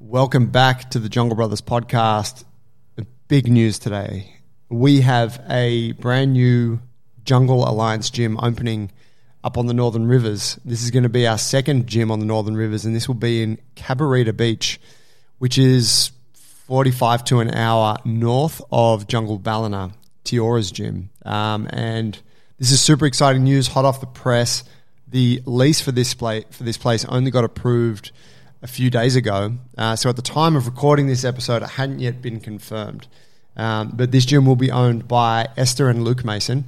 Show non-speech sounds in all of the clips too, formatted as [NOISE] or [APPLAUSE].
Welcome back to the Jungle Brothers podcast. Big news today. We have a brand new Jungle Alliance gym opening up on the Northern Rivers. This is going to be our second gym on the Northern Rivers, and this will be in Cabarita Beach, which is 45 to an hour north of Jungle Ballina, Tiora's gym. Um, and this is super exciting news, hot off the press. The lease for this, for this place only got approved – a few days ago. Uh, so at the time of recording this episode, it hadn't yet been confirmed. Um, but this gym will be owned by Esther and Luke Mason.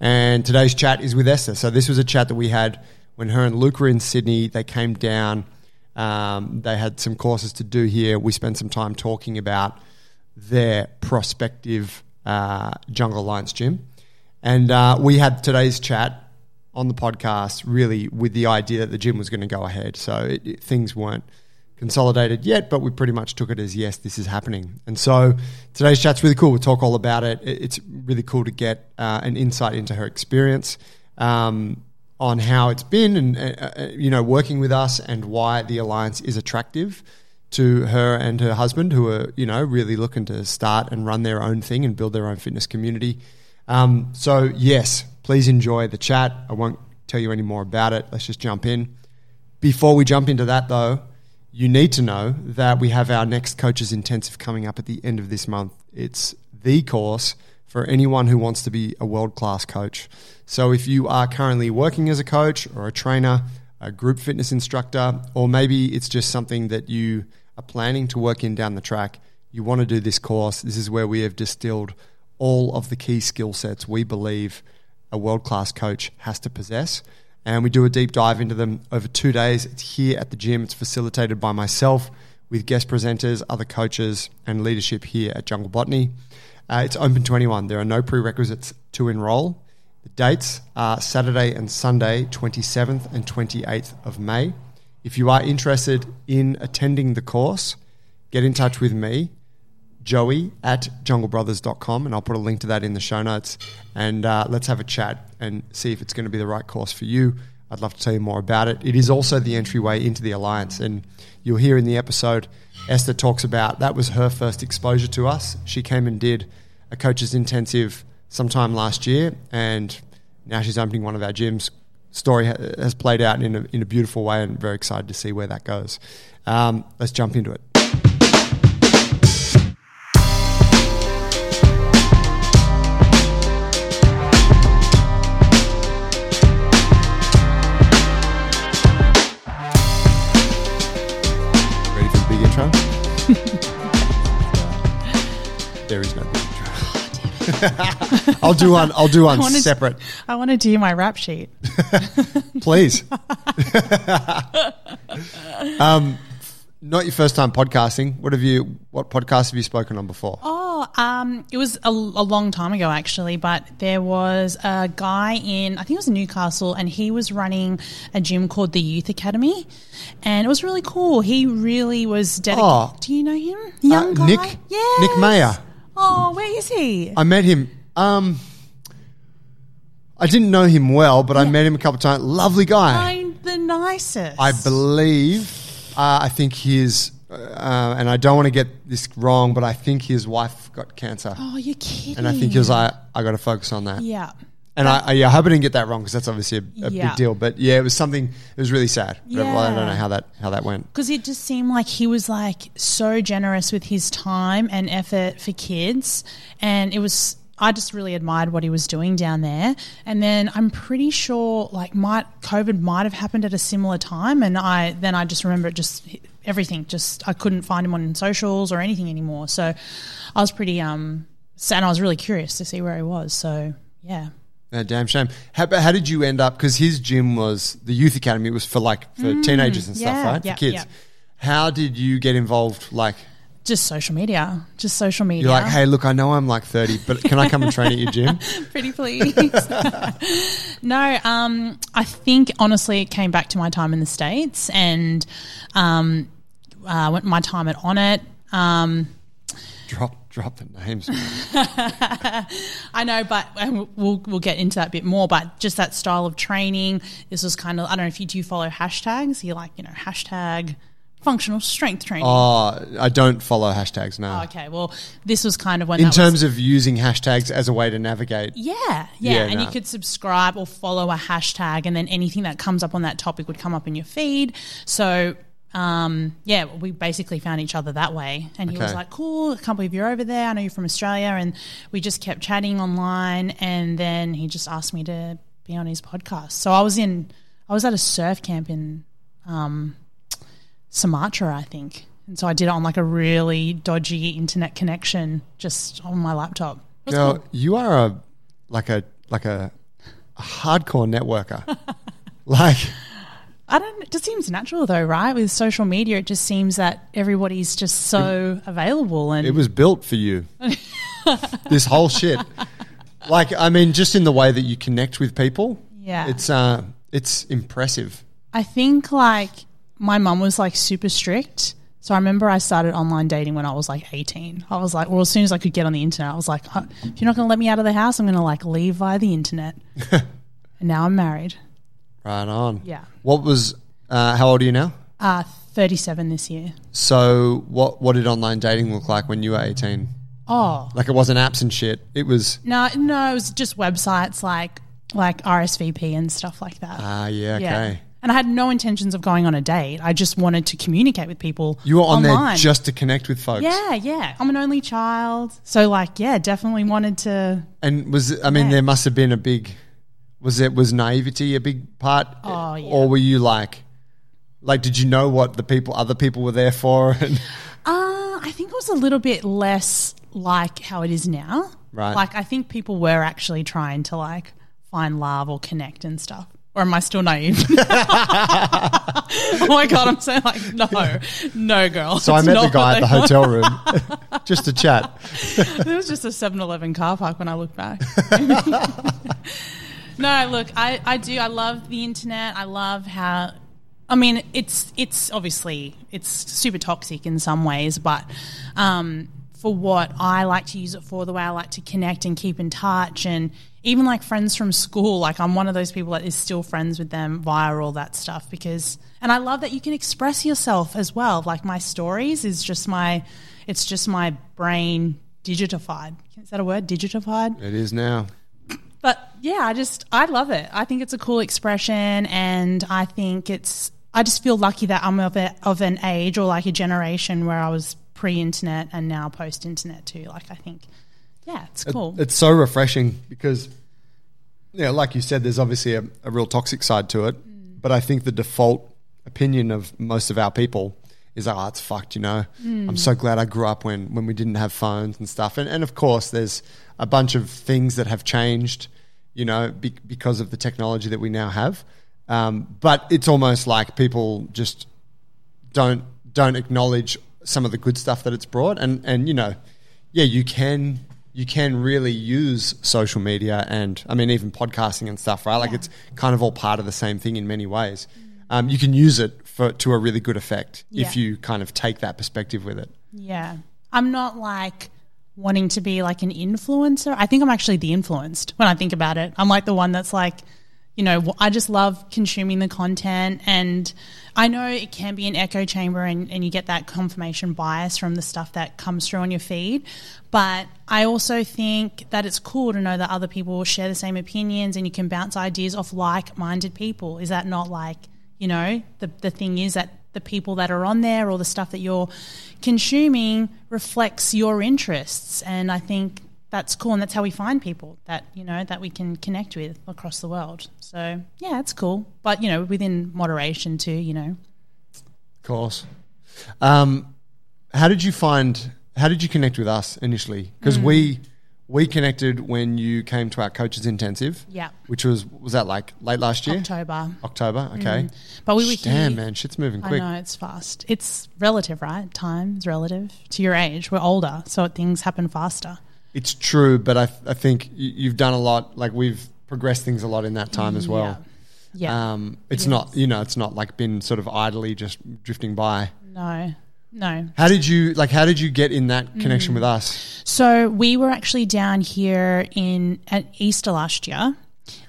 And today's chat is with Esther. So this was a chat that we had when her and Luke were in Sydney. They came down. Um, they had some courses to do here. We spent some time talking about their prospective uh, Jungle Alliance gym. And uh, we had today's chat on the podcast really with the idea that the gym was going to go ahead. So it, it, things weren't consolidated yet, but we pretty much took it as yes, this is happening. And so today's chat's really cool. We'll talk all about it. it it's really cool to get uh, an insight into her experience. Um, on how it's been and uh, uh, you know working with us and why the alliance is attractive to her and her husband who are you know really looking to start and run their own thing and build their own fitness community um, so yes Please enjoy the chat. I won't tell you any more about it. Let's just jump in. Before we jump into that, though, you need to know that we have our next coaches intensive coming up at the end of this month. It's the course for anyone who wants to be a world class coach. So if you are currently working as a coach or a trainer, a group fitness instructor, or maybe it's just something that you are planning to work in down the track, you want to do this course. This is where we have distilled all of the key skill sets we believe a world class coach has to possess. And we do a deep dive into them over two days. It's here at the gym. It's facilitated by myself with guest presenters, other coaches, and leadership here at Jungle Botany. Uh, it's open to anyone. There are no prerequisites to enroll. The dates are Saturday and Sunday, 27th and 28th of May. If you are interested in attending the course, get in touch with me joey at junglebrothers.com and I'll put a link to that in the show notes. And uh, let's have a chat and see if it's going to be the right course for you. I'd love to tell you more about it. It is also the entryway into the Alliance. And you'll hear in the episode, Esther talks about that was her first exposure to us. She came and did a coach's intensive sometime last year, and now she's opening one of our gyms. Story has played out in a, in a beautiful way, and very excited to see where that goes. Um, let's jump into it. [LAUGHS] I'll do one. I'll do one I separate. I want to do my rap sheet. [LAUGHS] [LAUGHS] Please. um, not your first time podcasting. What have you? What podcast have you spoken on before? Oh, um, it was a, a, long time ago actually, but there was a guy in I think it was Newcastle, and he was running a gym called the Youth Academy, and it was really cool. He really was dedicated. Oh, Do you know him? Young uh, guy. Nick. Yeah. Nick Mayer. Oh, where is he? I met him. Um, I didn't know him well, but. I met him a couple of times. Lovely guy. I'm the nicest. I believe uh, I think his, uh, and I don't want to get this wrong, but I think his wife got cancer. Oh, you're kidding. And I think he was like, I got to focus on that. Yeah. And I, I, yeah, I hope I didn't get that wrong because that's obviously a, a yeah. big deal. But yeah, it was something. It was really sad. Yeah. I don't know how that how that went. Because it just seemed like he was like so generous with his time and effort for kids, and it was I just really admired what he was doing down there. And then I'm pretty sure like might COVID might have happened at a similar time and I then I just remember it just everything just I couldn't find him on socials or anything anymore. So I was pretty um and I was really curious to see where he was. So yeah. Yeah, damn shame. How, how did you end up? Because his gym was the youth academy. It was for like for mm, teenagers and stuff, right? Yeah, for kids. Yeah. How did you get involved? Like just social media. Just social media. You're like, hey, look, I know I'm like 30, but can I come and train at your gym? [LAUGHS] Pretty please. [LAUGHS] no, um, I think honestly it came back to my time in the States and um, uh, my time at Onnit. Um, drop drop the names. [LAUGHS] I know, but we'll we'll get into that a bit more. But just that style of training, this was kind of I don't know if you do follow hashtags. You like you know hashtag functional strength training. Oh, I don't follow hashtags now. Oh, okay, well, this was kind of when In terms was, of using hashtags as a way to navigate. yeah, yeah, Yeah, and no. you could subscribe or follow a hashtag, and then anything that comes up on that topic would come up in your feed. So. Um, yeah, we basically found each other that way. And he was like, cool, I can't believe you're over there. I know you're from Australia. And we just kept chatting online. And then he just asked me to be on his podcast. So I was in, I was at a surf camp in um, Sumatra, I think. And so I did it on like a really dodgy internet connection just on my laptop. Girl, cool. you are a like a like a, a hardcore networker. [LAUGHS] like I don't. It just seems natural though, right? With social media, it just seems that everybody's just so available and it was built for you. [LAUGHS] this whole shit. Like I mean, just in the way that you connect with people. Yeah. It's uh it's impressive. I think like my mum was like super strict. So I remember I started online dating when I was like 18. I was like, well, as soon as I could get on the internet, I was like, if you're not going to let me out of the house, I'm going to like leave via the internet. [LAUGHS] and now I'm married. Right on. Yeah. What was uh, how old are you now? Uh, 37 this year. So what what did online dating look like when you were 18? Oh, Like it wasn't apps and shit. It was no, no, it was just websites like like RSVP and stuff like that. ah yeah, okay. Yeah. And I had no intentions of going on a date. I just wanted to communicate with people. You were on online. there just to connect with folks. Yeah, yeah. I'm an only child. So like, yeah, definitely wanted to And was I mean Yeah. there must have been a big was it was naivety a big part? Oh, yeah. Or were you like like did you know what the people other people were there for? [LAUGHS] And Uh, I think it was a little bit less like how it is now. Right. Like I think people were actually trying to like find love or connect and stuff. Or am I still naive? [LAUGHS] oh my god, I'm saying like no, no, girl. so I met the guy at the hotel room [LAUGHS] just to chat. It was just a 7-Eleven car park when I look back. No, look, I, I do. I love the internet. I love how. I mean, it's it's obviously it's super toxic in some ways, but um, for what I like to use it for, the way I like to connect and keep in touch, and even like friends from school, like I'm one of those people that is still friends with them via all that stuff because, and I love that you can express yourself as well. Like my stories is just my, it's just my brain digitified. Is that a word? Digitified? It is now. But yeah, I just I love it. I think it's a cool expression, and I think it's. I just feel lucky that I'm of a, of an age or like a generation where I was pre-internet and now post-internet too. Like I think, yeah, it's cool. It's so refreshing because, yeah, like you said, there's obviously a, a real toxic side to it. Mm. But I think the default opinion of most of our people is, oh, it's fucked, you know. Mm. I'm so glad I grew up when, when we didn't have phones and stuff. And, and of course, there's a bunch of things that have changed, you know, be, because of the technology that we now have. Um, but it's almost like people just don't don't acknowledge some of the good stuff that it's brought. And and you know yeah you can you can really use social media and I mean even podcasting and stuff right? Like Yeah. it's kind of all part of the same thing in many ways. Um, you can use it for to a really good effect if you kind of take that perspective with it. Yeah, I'm not like wanting to be like an influencer. I think I'm actually the influenced when I think about it. I'm like the one that's like, you know, I just love consuming the content. And I know it can be an echo chamber and, and you get that confirmation bias from the stuff that comes through on your feed. But I also think that it's cool to know that other people share the same opinions and you can bounce ideas off like minded people. Is that not like, you know, the, the thing is that the people that are on there or the stuff that you're consuming reflects your interests. And I think that's cool. And that's how we find people that, you know, that we can connect with across the world. So, yeah, it's cool. But, you know, within moderation too, you know. of course um, how did you find how did you connect with us initially because Mm. we we connected when you came to our coaches intensive Yeah. which was was that like late last year October. October, okay. But we were Damn, here. man, shit's moving I know it's fast. It's relative, right? Time is relative to your age. We're older, so things happen faster. It's true, but I, I think you've done a lot. Like we've progressed things a lot in that time as well. Yeah. Yeah. Um, it's It not, you know, it's not like been sort of idly just drifting by. no. No. How did you like? How did you get in that connection Mm. with us? So we were actually down here in at Easter last year,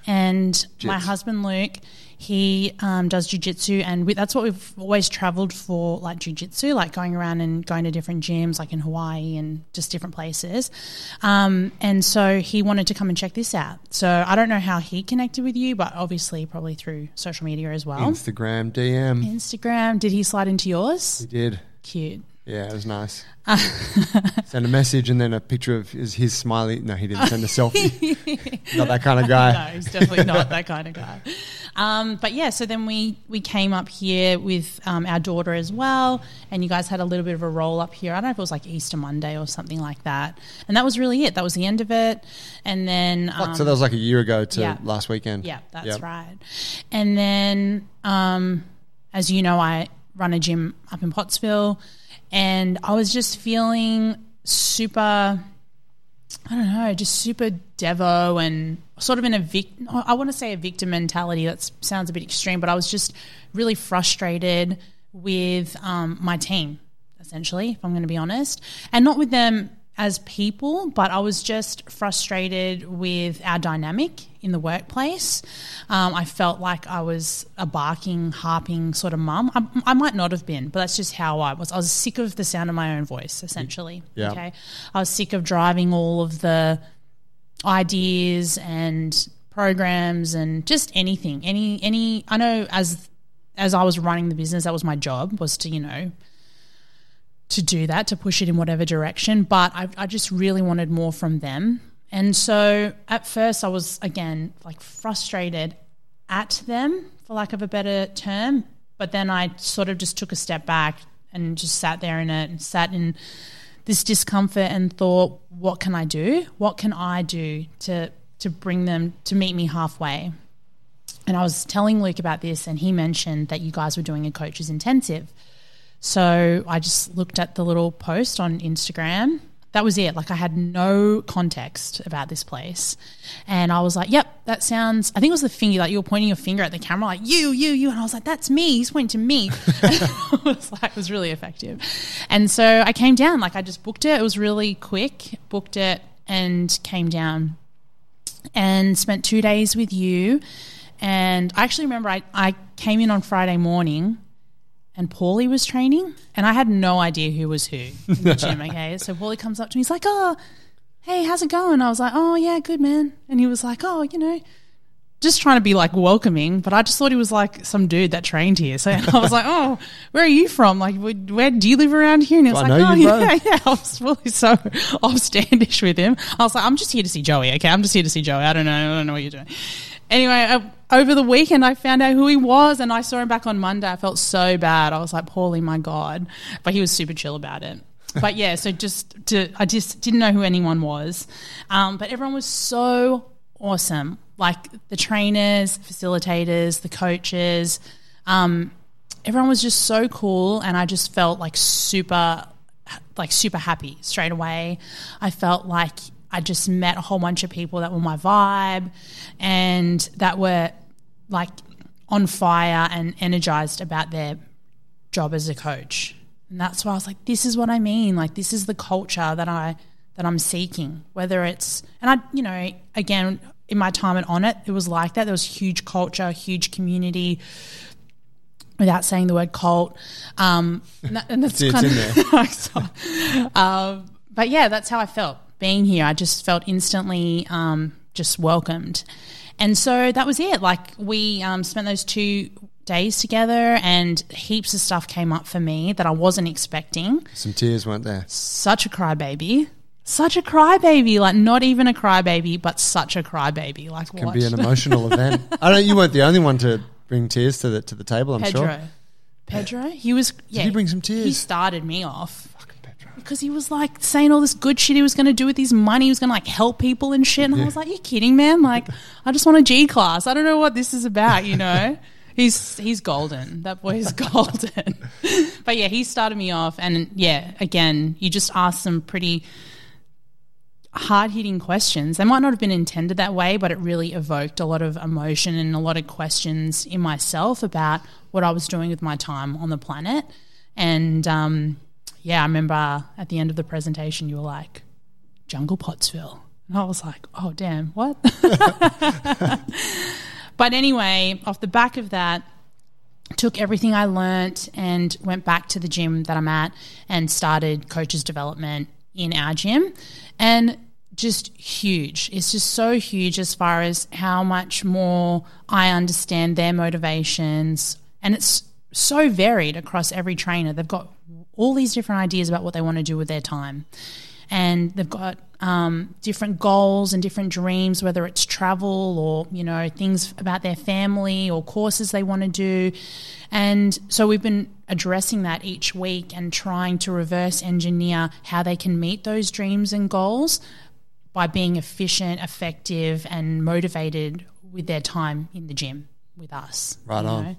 and my husband Luke, He um, does jujitsu, and we, that's what we've always traveled for, like jujitsu, like going around and going to different gyms, like in Hawaii and just different places. Um, and so he wanted to come and check this out. So I don't know how he connected with you, but obviously probably through social media as well. Instagram DM. Instagram. Did he slide into yours? He did. Cute. Yeah, it was nice. [LAUGHS] send a message and then a picture of his, his smiley. No, he didn't send a selfie. [LAUGHS] Not that kind of guy. [LAUGHS] no, he's definitely not that kind of guy. Um, but yeah, so then we we came up here with um, our daughter as well, and you guys had a little bit of a roll up here. I don't know if it was like Easter Monday or something like that, and that was really it. That was the end of it, and then um, so that was like a year ago to yeah. last weekend. yeah, that's Yep. right. And then, um, as you know, I run a gym up in Pottsville, and I was just feeling super. I don't know, just super devo and sort of in a vic. I want to say a victim mentality. That sounds a bit extreme, but I was just really frustrated with um, my team, essentially, if I'm going to be honest, and not with them as people, but I was just frustrated with our dynamic in the workplace. Um, I felt like I was a barking, harping sort of mum. I, I might not have been, but that's just how I was. I was sick of the sound of my own voice, essentially. Yeah. Okay. I was sick of driving all of the ideas and programs and just anything. Any any I know as as I was running the business, that was my job was to, you know, to do that, to push it in whatever direction. But I, I just really wanted more from them. And so at first I was again like frustrated at them, for lack of a better term. But then I sort of just took a step back and just sat there in it and sat in this discomfort and thought, what can I do? What can I do to to bring them to meet me halfway? And I was telling Luke about this, and he mentioned that you guys were doing a coaches intensive. So I just looked at the little post on Instagram. That was it. Like I had no context about this place. And I was like, yep, that sounds, I think it was the finger, like you were pointing your finger at the camera, like you, you, you. And I was like, that's me. He's pointing to me. [LAUGHS] [LAUGHS] it was like, it was really effective. And so I came down, like I just booked it. It was really quick, booked it and came down and spent two days with you. And I actually remember I, I came in on Friday morning and Paulie was training, and I had no idea who was who in the gym. Okay, so Paulie comes up to me, he's like, "Oh, hey, how's it going?" I was like, "Oh, yeah, good, man." And he was like, "Oh, you know." Just trying to be like welcoming, but I just thought he was like some dude that trained here. So [LAUGHS] I was like, "Oh, where are you from? Like, where, where do you live around here?" And he was I like, "Oh, you, bro." yeah, [LAUGHS] yeah." I was really so [LAUGHS] offstandish with him. I was like, "I'm just here to see Joey. Okay, I'm just here to see Joey. I don't know. I don't know what you're doing." Anyway, uh, over the weekend, I found out who he was, and I saw him back on Monday. I felt so bad. I was like, "Paulie, my god!" But he was super chill about it. [LAUGHS] But yeah, so just to, I just didn't know who anyone was, um, but everyone was so awesome. Like the trainers, facilitators, the coaches, um, everyone was just so cool, and I just felt like super, like super happy straight away. I felt like I just met a whole bunch of people that were my vibe, and that were like on fire and energized about their job as a coach. And that's why I was like, this is what I mean. Like this is the culture that I that I'm seeking. Whether it's and I, you know, again in my time at Onnit, it was like that. There was huge culture, huge community. Without saying the word cult, um, and, that, and that's It's- kind of [LAUGHS] um, but yeah, that's how I felt being here. I just felt instantly um, just welcomed, and so that was it. Like we um, spent those two days together, and heaps of stuff came up for me that I wasn't expecting. Some tears weren't there. Such a crybaby. Such a crybaby, like not even a crybaby, but such a crybaby. Like it Can what? be an [LAUGHS] emotional event. I don't. You weren't the only one to bring tears to the to the table. I'm Pedro. sure. Pedro, Pedro? he was. yeah, he bring some tears? He started me off. Because he was like saying all this good shit he was going to do with his money. He was going to like help people and shit. And I was like, "You kidding, man? Like, I just want a G class. I don't know what this is about, you know." [LAUGHS] He's he's golden. That boy is [LAUGHS] golden. [LAUGHS] but yeah, he started me off, and yeah, again, you just asked some pretty hard hitting questions. They might not have been intended that way, but it really evoked a lot of emotion and a lot of questions in myself about what I was doing with my time on the planet. And um, yeah, I remember uh, at the end of the presentation, you were like, Jungle Pottsville. And I was like, oh, damn, what? [LAUGHS] but anyway, off the back of that, took everything I learnt and went back to the gym that I'm at and started coaches development in our gym. And just huge. It's just so huge as far as how much more I understand their motivations. And it's so varied across every trainer. They've got all these different ideas about what they want to do with their time. And they've got um, different goals and different dreams, whether it's travel or, you know, things about their family or courses they want to do. And so we've been addressing that each week and trying to reverse engineer how they can meet those dreams and goals by being efficient, effective, and motivated with their time in the gym with us. Right on.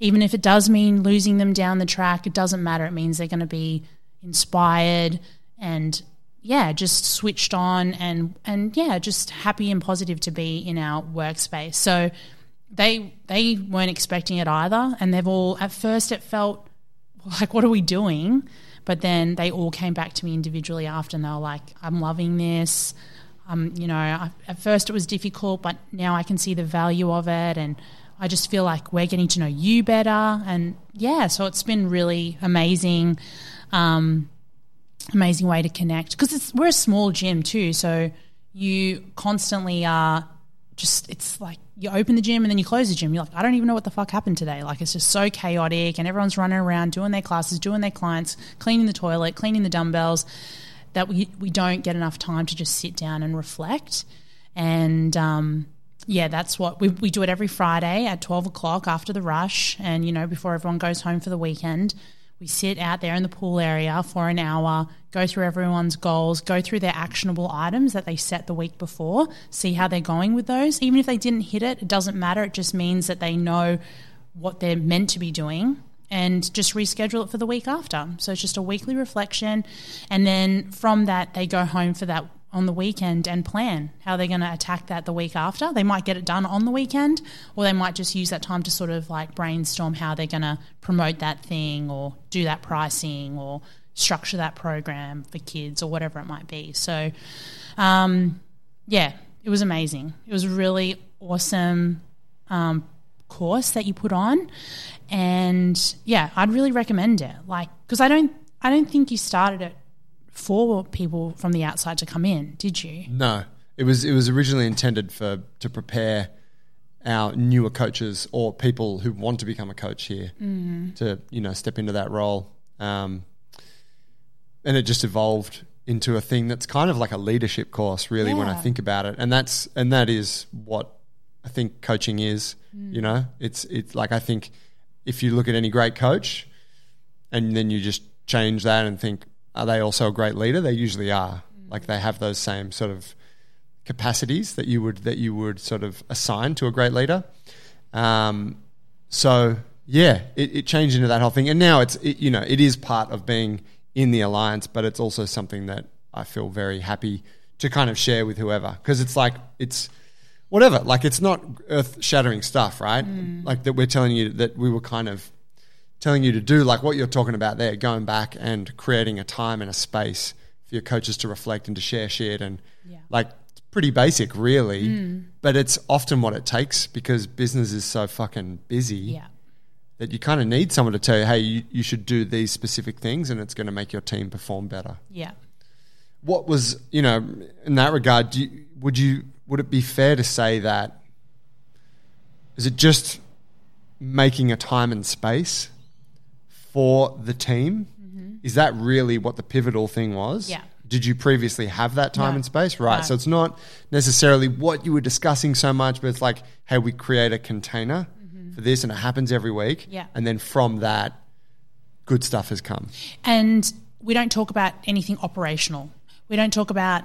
Even if it does mean losing them down the track, it doesn't matter. It means they're going to be inspired and yeah, just switched on and and yeah, just happy and positive to be in our workspace. So they they weren't expecting it either, and they've all at first it felt like what are we doing? But then they all came back to me individually after, and they were like, "I'm loving this." Um, you know, I, at first it was difficult, but now I can see the value of it, and I just feel like we're getting to know you better, and yeah, so it's been really amazing. Um, amazing way to connect because we're a small gym too, so you constantly are just it's like you open the gym and then you close the gym. You're like, I don't even know what the fuck happened today. Like it's just so chaotic and everyone's running around doing their classes, doing their clients, cleaning the toilet, cleaning the dumbbells, that we we don't get enough time to just sit down and reflect. And um, yeah, that's what we we do it every Friday at twelve o'clock after the rush, and you know before everyone goes home for the weekend. We sit out there in the pool area for an hour, go through everyone's goals, go through their actionable items that they set the week before, see how they're going with those. Even if they didn't hit it, it doesn't matter. It just means that they know what they're meant to be doing and just reschedule it for the week after. So it's just a weekly reflection. And then from that, they go home for that on the weekend and plan how they're going to attack that the week after. They might get it done on the weekend, or they might just use that time to sort of like brainstorm how they're going to promote that thing or do that pricing or structure that program for kids or whatever it might be. So, um, yeah, it was amazing. It was a really awesome um, course that you put on, and yeah, I'd really recommend it. Like, because I don't, I don't think you started it for people from the outside to come in, did you? No, it was it was originally intended for to prepare our newer coaches or people who want to become a coach here mm. to you know step into that role, um, and it just evolved into a thing that's kind of like a leadership course, really, yeah. when I think about it, and that's and that is what I think coaching is. Mm. You know, it's it's like I think if you look at any great coach, and then you just change that and think are they also a great leader? They usually are. Mm. Like they have those same sort of capacities that you would that you would sort of assign to a great leader. Um, so yeah, it, it, changed into that whole thing, and now it's it, you know it is part of being in the alliance, but it's also something that I feel very happy to kind of share with whoever because it's like it's whatever like it's not earth shattering stuff right mm. like that we're telling you that we were kind of telling you to do, like what you're talking about there, going back and creating a time and a space for your coaches to reflect and to share shit and yeah. like pretty basic really, mm. but it's often what it takes because business is so fucking busy. Yeah. That you kind of need someone to tell you, hey, you, you should do these specific things and it's going to make your team perform better. Yeah. What was, you know, in that regard, you, would you, would it be fair to say that, is it just making a time and space for the team. Mm-hmm. Is that really what the pivotal thing was? Yeah. Did you previously have that time no. and space? Right. No. So it's not necessarily what you were discussing so much, but it's like, hey, we create a container mm-hmm. for this and it happens every week. Yeah. And then from that, good stuff has come. And we don't talk about anything operational. We don't talk about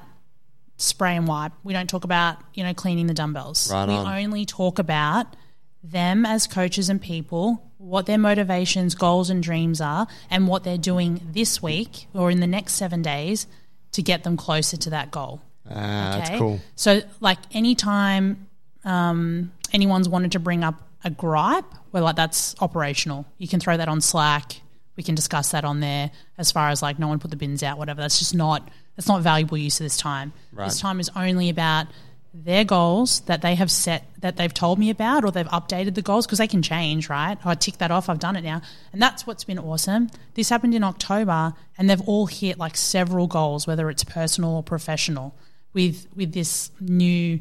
spray and wipe. We don't talk about, you know, cleaning the dumbbells. Right we on. only talk about them as coaches and people, what their motivations, goals, and dreams are, and what they're doing this week or in the next seven days to get them closer to that goal. Ah, okay? that's cool. So, like, anytime um, anyone's wanted to bring up a gripe, well, like that's operational. You can throw that on Slack. We can discuss that on there. As far as like, no one put the bins out, whatever. That's just not. That's not valuable use of this time. Right. This time is only about their goals that they have set that they've told me about or they've updated the goals because they can change, right? Oh, I tick that off, I've done it now. And that's what's been awesome. This happened in October and they've all hit like several goals, whether it's personal or professional, with with this new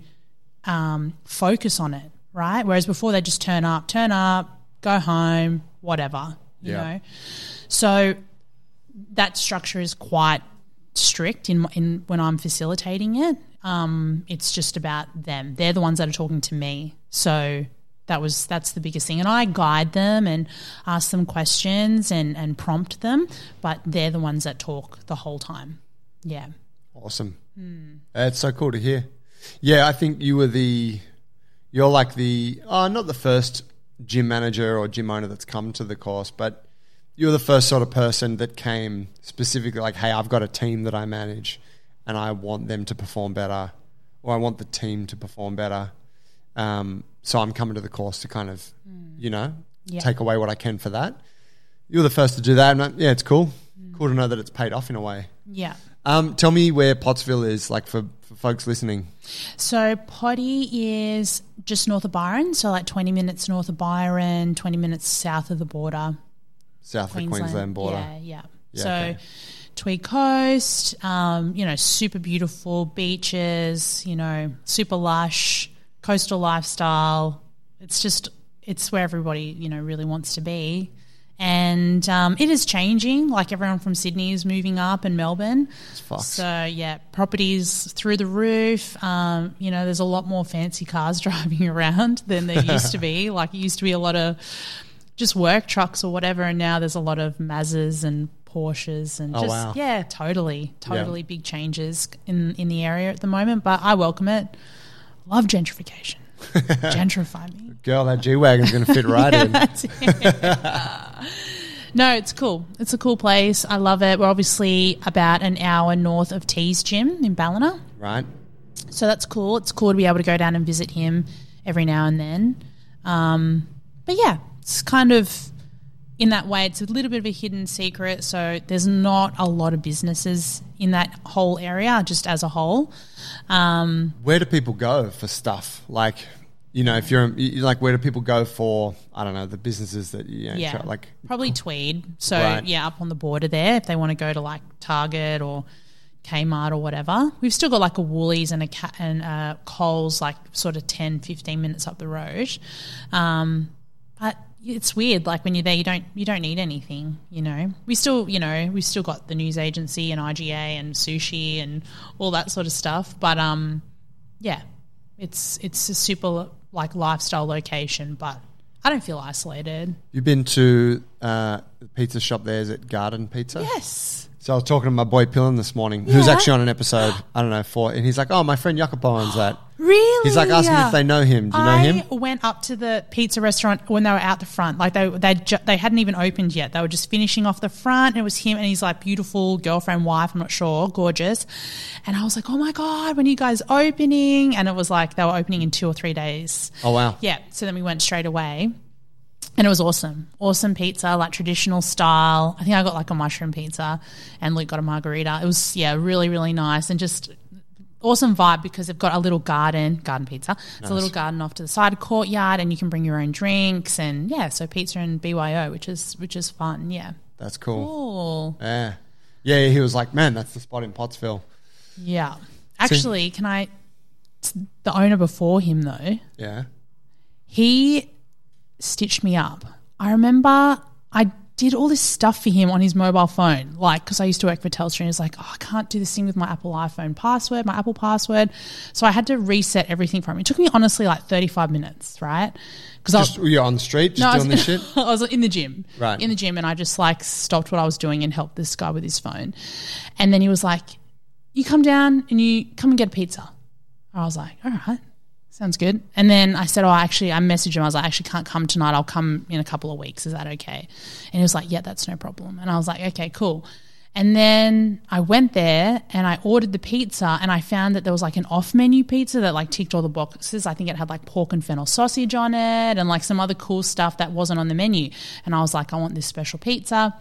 um, focus on it, right? Whereas before they just turn up, turn up, go home, whatever, you Yeah. know. So that structure is quite strict in, in when I'm facilitating it. Um, it's just about them. They're the ones that are talking to me. So that was that's the biggest thing. And I guide them and ask them questions and, and prompt them, but they're the ones that talk the whole time. Yeah. Awesome. It's so cool to hear. Yeah, I think you were the, you're like the, oh, not the first gym manager or gym owner that's come to the course, but you're the first sort of person that came specifically like, hey, I've got a team that I manage and I want them to perform better or I want the team to perform better. Um, so I'm coming to the course to kind of, you know, Yeah. take away what I can for that. You're the first to do that. And I- yeah, it's cool. Cool to know that it's paid off in a way. Yeah. Um, tell me where Pottsville is, like for, for folks listening. So Potty is just north of Byron, so like 20 minutes north of Byron, 20 minutes south of the border. South of the Queensland border. Yeah, yeah. Yeah, so okay. Tweed Coast, um, you know, super beautiful beaches, you know, super lush, coastal lifestyle. It's just, it's where everybody, you know, really wants to be. And um, it is changing. Like everyone from Sydney is moving up and Melbourne. So yeah, properties through the roof. Um, you know, there's a lot more fancy cars [LAUGHS] driving around than there used to be. [LAUGHS] Like it used to be a lot of just work trucks or whatever, and now there's a lot of Mazdas and Porsches and Oh, just wow. yeah, totally, totally big changes in in the area at the moment. But I welcome it. Love gentrification. [LAUGHS] Gentrify me. Girl, that G Wagon's going to fit right [LAUGHS] in. That's it. [LAUGHS] no, it's cool. It's a cool place. I love it. We're obviously about an hour north of T's gym in Ballina. Right? So that's cool. It's cool to be able to go down and visit him every now and then. Um, but yeah, it's kind of in that way, it's a little bit of a hidden secret. So there's not a lot of businesses in that whole area, just as a whole. Um, Where do people go for stuff? Like, you know, if you're like, where do people go for, I don't know, the businesses that, you know, yeah, try- like, probably Tweed. So Right. yeah, up on the border there, if they want to go to like Target or Kmart or whatever. We've still got like a Woolies and a Ca- and uh, Coles, like sort of 10, 15 minutes up the road. Um, but it's weird, like when you're there, you don't you don't need anything. You know, we still you know we still got the news agency and IGA and sushi and all that sort of stuff. But um, yeah, it's it's a super like lifestyle location, but I don't feel isolated. you've been to uh, the pizza shop there, is it Garden Pizza? Yes. So I was talking to my boy Pillin this morning, who's Yeah. actually on an episode, I don't know, four, and he's like, oh, my friend Jacopo owns that. Really? He's like asking if they know him. Do you know him? I him? went up to the pizza restaurant when they were out the front. Like they they ju- they hadn't even opened yet. They were just finishing off the front. And it was him and his like beautiful girlfriend, wife. I'm not sure, gorgeous. And I was like, oh my god, when are you guys opening? And it was like they were opening in two or three days. Oh, wow. Yeah. So then we went straight away. And it was awesome. Awesome pizza, like traditional style. I think I got like a mushroom pizza and Luke got a margarita. It was, yeah, really, really nice and just awesome vibe because they've got a little garden, garden pizza. It's a little garden off to the side, courtyard, and you can bring your own drinks and yeah, so pizza and BYO, which is which is fun. Yeah. That's cool. Cool. Yeah. Yeah, yeah, he was like, man, that's the spot in Pottsville. Yeah. Actually, can I the owner before him though, Yeah. he stitched me up. I remember I did all this stuff for him on his mobile phone, like because I used to work for Telstra. And he was like, "Oh, I can't do this thing with my Apple iPhone password, my Apple password." So I had to reset everything for him. It took me honestly like thirty-five minutes, right? Because I Just, you're on the street, just no, doing was, this [LAUGHS] shit? I was in the gym, Right. In the gym, and I just like stopped what I was doing and helped this guy with his phone. And then he was like, "You come down and you come and get a pizza." I was like, "All right, sounds good." And then I said, "Oh, actually, I messaged him. I was like, I actually can't come tonight. I'll come in a couple of weeks. Is that okay?" And he was like, "Yeah, that's no problem." And I was like, "Okay, cool." And then I went there and I ordered the pizza and I found that there was like an off menu pizza that like ticked all the boxes. I think it had like pork and fennel sausage on it and like some other cool stuff that wasn't on the menu. And I was like, I want this special pizza.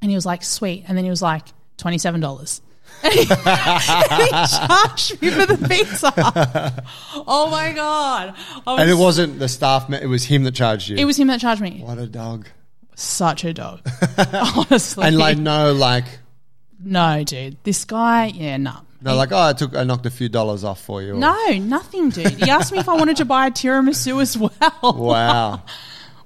And he was like, sweet. And then he was like, $27. And he, charged me for the pizza. Oh my god! Was, And it wasn't the staff, it was him that charged you. it was him that charged me. what a dog. Such a dog, [LAUGHS] honestly. And like, no, like, no, dude, this guy, yeah, no. no, like, oh, I took, I knocked a few dollars off for you. No, nothing, dude. He asked me if I wanted to buy a tiramisu as well. Wow. [LAUGHS]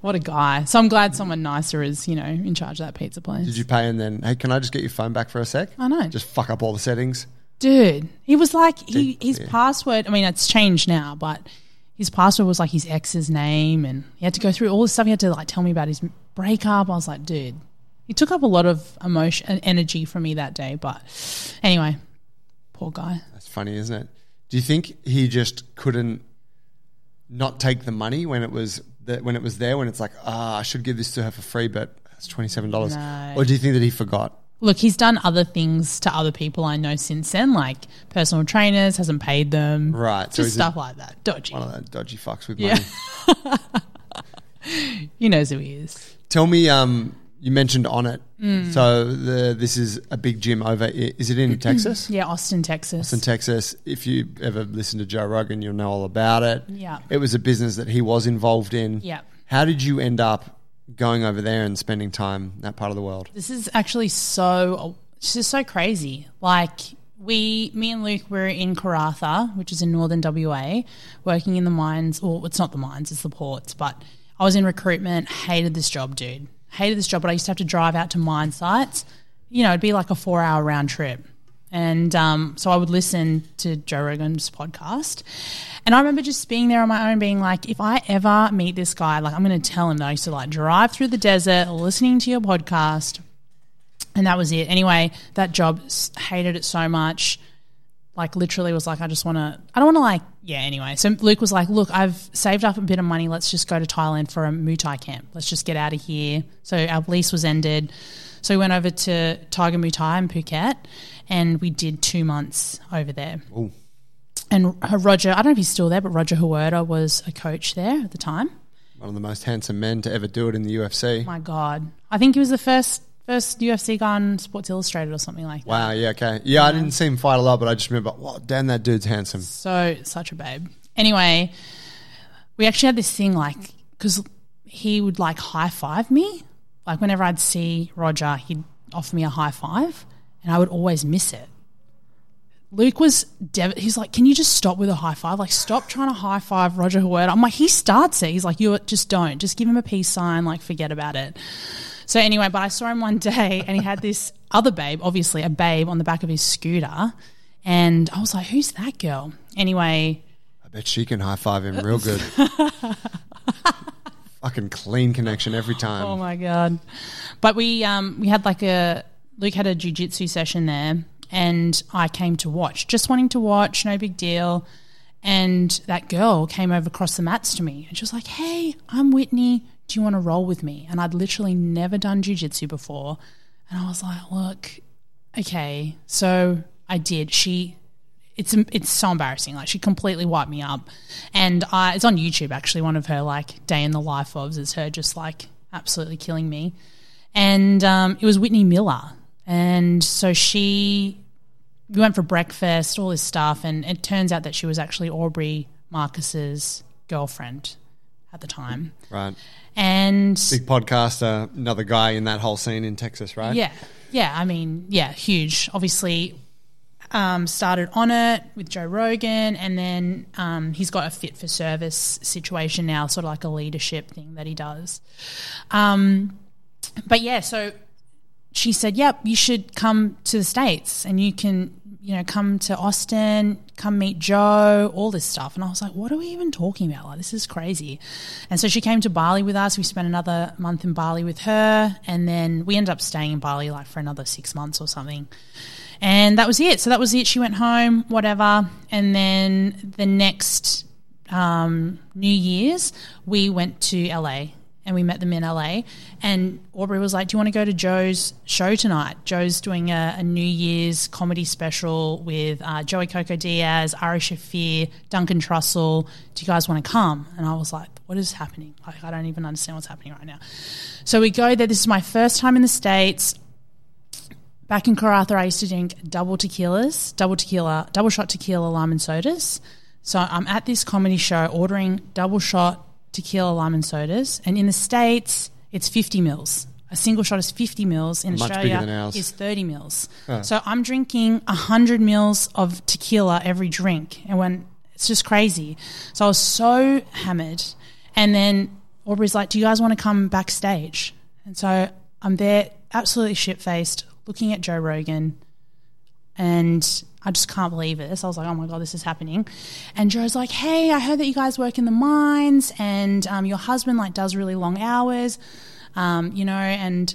What a guy. So I'm glad someone nicer is, you know, in charge of that pizza place. Did you pay and then, hey, can I just get your phone back for a sec? I know. Just fuck up all the settings. Dude, he was like, he, his Yeah. password, I mean, it's changed now, but his password was like his ex's name. And he had to go through all this stuff. He had to like tell me about his breakup. I was like, dude, he took up a lot of emotion and energy from me that day. But anyway, poor guy. That's funny, isn't it? Do you think he just couldn't not take the money when it was that when it was there? When it's like, ah, I should give this to her for free, but it's twenty seven dollars. No. Or do you think that he forgot? Look, he's done other things to other people I know since then, like personal trainers, hasn't paid them. Right, so Just he's a- stuff like that. Dodgy. One of those dodgy fucks with Yeah. money. [LAUGHS] He knows who he is. Tell me, um, you mentioned Onnit. Mm. So the this is a big gym over. Is it in Texas? Yeah, Austin, Texas. Austin, Texas. If you ever listen to Joe Rogan, you'll know all about it. Yeah. It was a business that he was involved in. Yeah. How did you end up going over there and spending time in that part of the world? This is actually so. This is so crazy. Like we, me and Luke were in Karratha, which is in northern WA, working in the mines. Well, it's not the mines; it's the ports. But I was in recruitment. Hated this job, dude. Hated this job. But I used to have to drive out to mine sites. You know, it'd be like a four-hour round trip. And um, so I would listen to Joe Rogan's podcast. And I remember just being there on my own, being like, if I ever meet this guy, like, I'm going to tell him that I used to like drive through the desert listening to your podcast. And that was it. Anyway, that job, hated it so much. Like, literally was like, I just want to, I don't want to, like, yeah, anyway. So Luke was like, look, I've saved up a bit of money. Let's just go to Thailand for a Muay Thai camp. Let's just get out of here. So our lease was ended. So we went over to Tiger Muay Thai in Phuket and we did two months over there. Ooh. And uh, Roger, I don't know if he's still there, but Roger Huerta was a coach there at the time. One of the most handsome men to ever do it in the UFC. My God. I think he was the first first UFC guy on Sports Illustrated or something like that. Wow, yeah, okay. Yeah, I didn't see him fight a lot, but I just remember, wow, damn, that dude's handsome. So such a babe. Anyway, we actually had this thing like because he would like high five me. Like whenever I'd see Roger, he'd offer me a high five, and I would always miss it. Luke was dev- he's like, can you just stop with a high five? Like, stop trying to high five Roger Huerta. I'm like, he starts it. He's like, you just don't. Just give him a peace sign. Like, forget about it. So anyway, but I saw him one [LAUGHS] day and he had this other babe, obviously a babe on the back of his scooter. And I was like, who's that girl? Anyway, I bet she can high five him real good. [LAUGHS] Fucking clean connection every time. oh my god! But we um we had like a Luke had a jujitsu session there, and I came to watch, just wanting to watch, no big deal. And that girl came over across the mats to me, and she was like, "Hey, I'm Whitney. Do you want to roll with me?" And I'd literally never done jujitsu before, and I was like, "Look, okay." So I did. She it's it's so embarrassing. Like she completely wiped me up, and I, it's on YouTube actually. One of her like day in the life ofs is her just like absolutely killing me, and um, it was Whitney Miller, and so she we went for breakfast, all this stuff, and it turns out that she was actually Aubrey Marcus's girlfriend at the time, Right. And Big podcaster, another guy in that whole scene in Texas, right? Yeah, yeah. I mean, yeah, huge. Obviously, um, started Onnit with Joe Rogan, and then um, he's got a fit for service situation now, sort of like a leadership thing that he does. Um, but yeah, so she said, "Yep, you should come to the states, and you can." You know, come to Austin, come meet Joe, all this stuff. And I was like, what are we even talking about? Like, this is crazy. And so she came to Bali with us. We spent another month in Bali with her. And then we ended up staying in Bali like for another six months or something. And that was it. So that was it. She went home, whatever. And then the next um, New Year's, we went to LA and we met them in LA. And Aubrey was like, Do you want to go to Joe's show tonight? Joe's doing a, a New Year's comedy special with uh, Joey Coco Diaz, Ari Shaffir, Duncan Trussell. Do you guys want to come? And I was like, What is happening? Like, I don't even understand what's happening right now. So we go there. This is my first time in the States back in Karratha, I used to drink double tequilas, double tequila, double shot tequila, lime and sodas. So I'm at this comedy show ordering double shot tequila, lime and sodas, and in the states it's 50 mils. A single shot is 50 mils. In Much Australia, is 30 mils. So I'm drinking 100 mils of tequila every drink. And when it's just crazy. So I was so hammered. And then Aubrey's like, Do you guys want to come backstage? And so I'm there, absolutely shit faced, looking at Joe Rogan. And I just can't believe this. I was like, oh my God, this is happening. And Joe's like, hey, I heard that you guys work in the mines and um, your husband like does really long hours, um, you know, and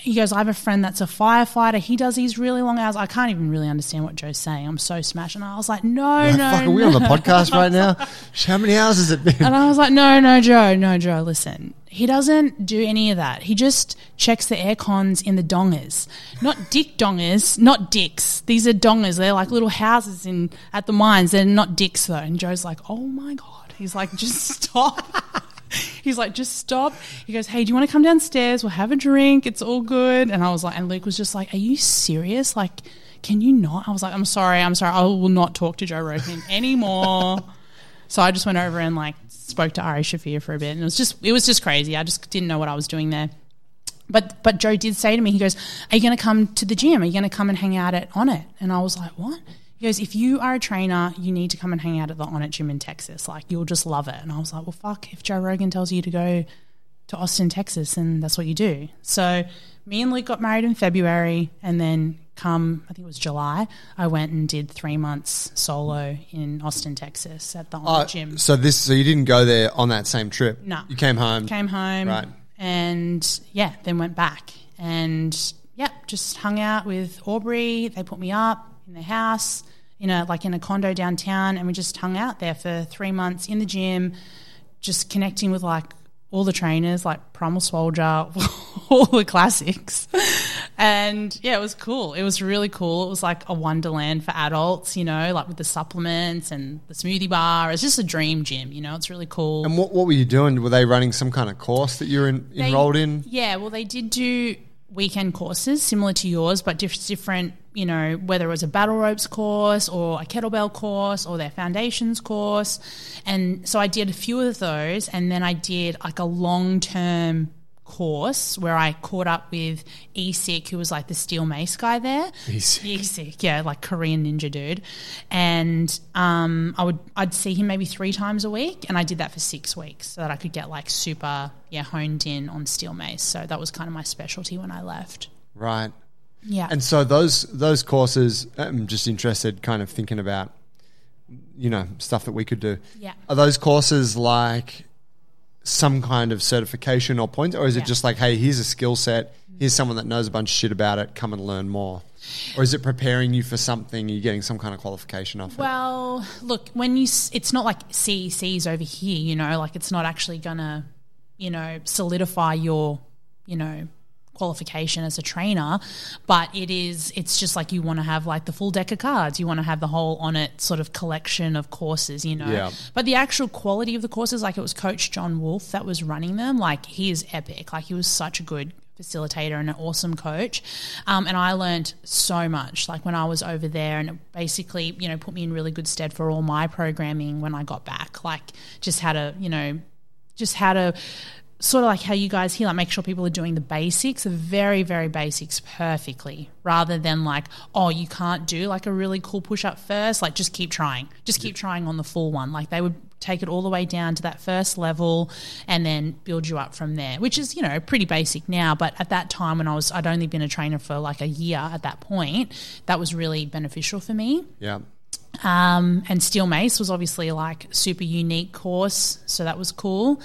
he goes, I have a friend that's a firefighter. He does these really long hours. I can't even really understand what Joe's saying. I'm so smashed. And I was like, no, no. Fuck, are we no. on the podcast right [LAUGHS] now? How many hours has it been? And I was like, no, no, Joe, no, Joe, listen. He doesn't do any of that. He just checks the air cons in the dongers. Not dick dongers, not dicks. These are dongers. They're like little houses in at the mines. They're not dicks though. And Joe's like, oh my God. He's like, just [LAUGHS] stop. He's like, just stop. He goes, hey, do you want to come downstairs? We'll have a drink. It's all good. And I was like, and Luke was just like, are you serious? Like, can you not? I was like, I'm sorry. I'm sorry. I will not talk to Joe Rogan anymore. [LAUGHS] So I just went over and like spoke to Ari Shaffir for a bit, and it was just it was just crazy. I just didn't know what I was doing there. But but Joe did say to me, he goes, "Are you going to come to the gym? Are you going to come and hang out at Onnit?" And I was like, "What?" He goes, "If you are a trainer, you need to come and hang out at the Onnit gym in Texas. Like you'll just love it." And I was like, "Well, fuck! If Joe Rogan tells you to go to Austin, Texas, and that's what you do." So me and Luke got married in February, and then come I think it was July, I went and did three months solo in Austin, Texas, at the Oh, gym. so this, so you didn't go there on that same trip? No. You came home. came home Right. and yeah then went back and yeah just hung out with aubrey they put me up in their house in a like in a condo downtown and we just hung out there for three months in the gym just connecting with like all the trainers like primal soldier [LAUGHS] all the classics. And yeah it was cool. It was really cool. It was like a wonderland for adults you know like with the supplements and the smoothie bar. It's just a dream gym you know it's really cool. And what, what were you doing? Were they running some kind of course that you were in, They- enrolled in? Yeah, well, they did do weekend courses similar to yours, but diff- different. You know, whether it was a battle ropes course or a kettlebell course or their foundations course, and so I did a few of those, and then I did like a long term course where I caught up with Esic, who was like the steel mace guy there. Esic, yeah, like Korean ninja dude, and um, I would I'd see him maybe three times a week, and I did that for six weeks so that I could get like super yeah honed in on steel mace. So that was kind of my specialty when I left. Right. Yeah, And so those those courses, I'm just interested, kind of thinking about, you know, stuff that we could do. Yeah. Are those courses like some kind of certification or points, or is it just like, hey, here's a skill set, here's someone that knows a bunch of shit about it, come and learn more, or is it preparing you for something? You're getting some kind of qualification off it. Well, look, when you, it's not like CECs over here, you know, like it's not actually gonna, you know, solidify your, you know, qualification as a trainer, but it is, it's just like you want to have like the full deck of cards. You want to have the whole Onnit sort of collection of courses, you know. Yeah. But the actual quality of the courses, like it was Coach John Wolf that was running them, like he is epic. Like he was such a good facilitator and an awesome coach. Um, and I learned so much like when I was over there and it basically, you know, put me in really good stead for all my programming when I got back. Like just how to, you know, just how to sort of like how you guys here, like make sure people are doing the basics, the very, very basics perfectly, rather than like, oh, you can't do like a really cool push up first. Like just keep trying. Just keep trying on the full one. Like they would take it all the way down to that first level and then build you up from there, which is, you know, pretty basic now. But at that time when I was I'd only been a trainer for like a year at that point, that was really beneficial for me. yeah. Um, and Steel Mace was obviously like super unique course, so that was cool.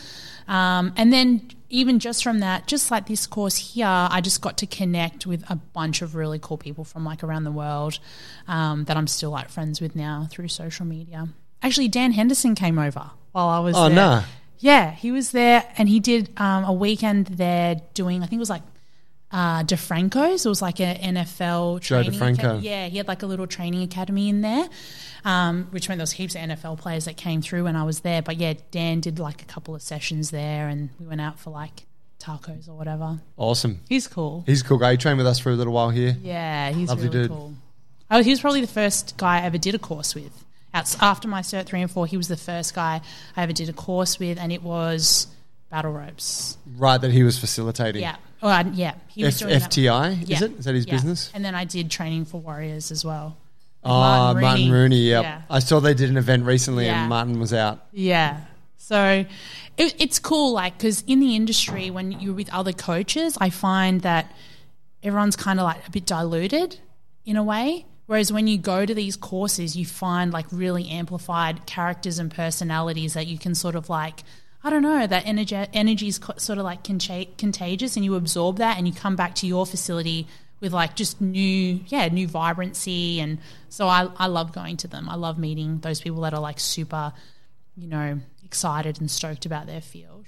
Um, and then even just from that, just like this course here, I just got to connect with a bunch of really cool people from like around the world um, that I'm still like friends with now through social media. Actually, Dan Henderson came over while I was there. Oh, there. no. Yeah, he was there and he did um, a weekend there doing, I think it was like uh, DeFranco's. It was like an NFL Joe training DeFranco. academy. Yeah, he had like a little training academy in there, um, which meant there was heaps of NFL players that came through when I was there. But yeah, Dan did like a couple of sessions there, and we went out for like tacos or whatever. Awesome. He's cool. He's a cool guy. He trained with us for a little while here. Yeah, he's Lovely really dude. cool. Oh, he was probably the first guy I ever did a course with. After my cert three and four, he was the first guy I ever did a course with, and it was battle ropes. Right, that he was facilitating. Yeah, oh, I, yeah, he was F- doing. FTI, is Yeah. it? Is that his Yeah. business? And then I did training for warriors as well. With Oh, Martin ah, Rooney. yep. Yeah. I saw they did an event recently Yeah. and Martin was out. Yeah. So it, it's cool, like, because in the industry, when you're with other coaches, I find that everyone's kind of like a bit diluted in a way. Whereas when you go to these courses, you find like really amplified characters and personalities that you can sort of like, I don't know, that energy energy is sort of like contagious, and you absorb that, and you come back to your facility with like just new, yeah, new vibrancy, and so I I love going to them. I love meeting those people that are like super you know, excited and stoked about their field.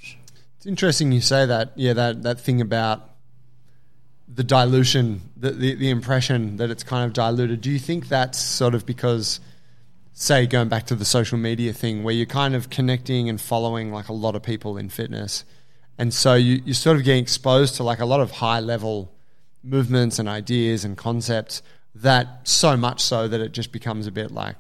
It's interesting you say that. Yeah, that, that thing about the dilution, the, the, the impression that it's kind of diluted. Do you think that's sort of because, say, going back to the social media thing, where you're kind of connecting and following like a lot of people in fitness, and so you, you're sort of getting exposed to like a lot of high level movements and ideas and concepts that so much so that it just becomes a bit like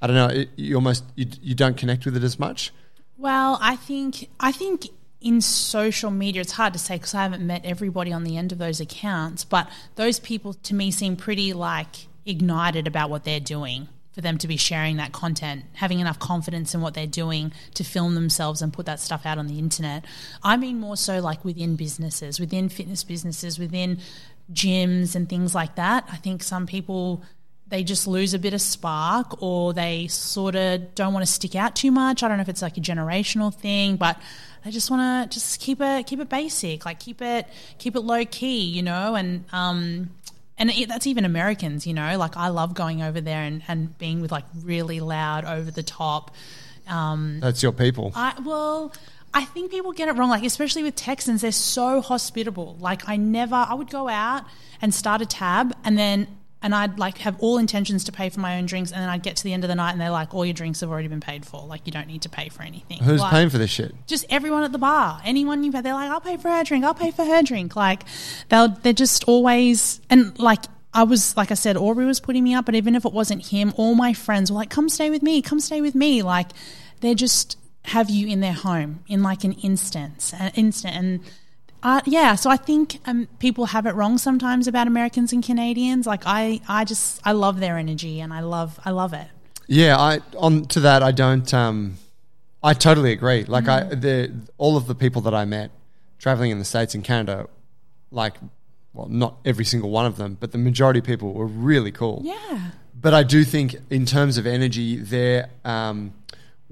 I don't know. It, you almost you, you don't connect with it as much. Well, I think I think in social media, it's hard to say because I haven't met everybody on the end of those accounts, but those people to me seem pretty like ignited about what they're doing for them to be sharing that content, having enough confidence in what they're doing to film themselves and put that stuff out on the internet. I mean more so like within businesses, within fitness businesses, within gyms and things like that. I think some people they just lose a bit of spark or they sort of don't want to stick out too much. I don't know if it's like a generational thing, but they just want to just keep it keep it basic, like keep it keep it low key, you know, and um and it, that's even Americans, you know. Like I love going over there and, and being with like really loud, over the top. Um, That's your people. I well, I think people get it wrong. Like especially with Texans, they're so hospitable. Like I never, I would go out and start a tab, and then and I'd like have all intentions to pay for my own drinks, and then I'd get to the end of the night, and they're like, all your drinks have already been paid for. Like you don't need to pay for anything. Who's Like, paying for this shit? just everyone at the bar, anyone you pay, they're like, I'll pay for her drink, I'll pay for her drink. Like they'll they're just always and like I was like I said, Aubrey was putting me up, but even if it wasn't him, all my friends were like, Come stay with me, come stay with me. Like they just have you in their home in like an instance, an instant and uh, yeah, so I think um, people have it wrong sometimes about Americans and Canadians. Like I, I just I love their energy and I love I love it. Yeah, I on to that I don't um I totally agree. Like I Mm. the all of the people that I met traveling in the states and Canada like well not every single one of them, but the majority of people were really cool. Yeah. But I do think in terms of energy they're um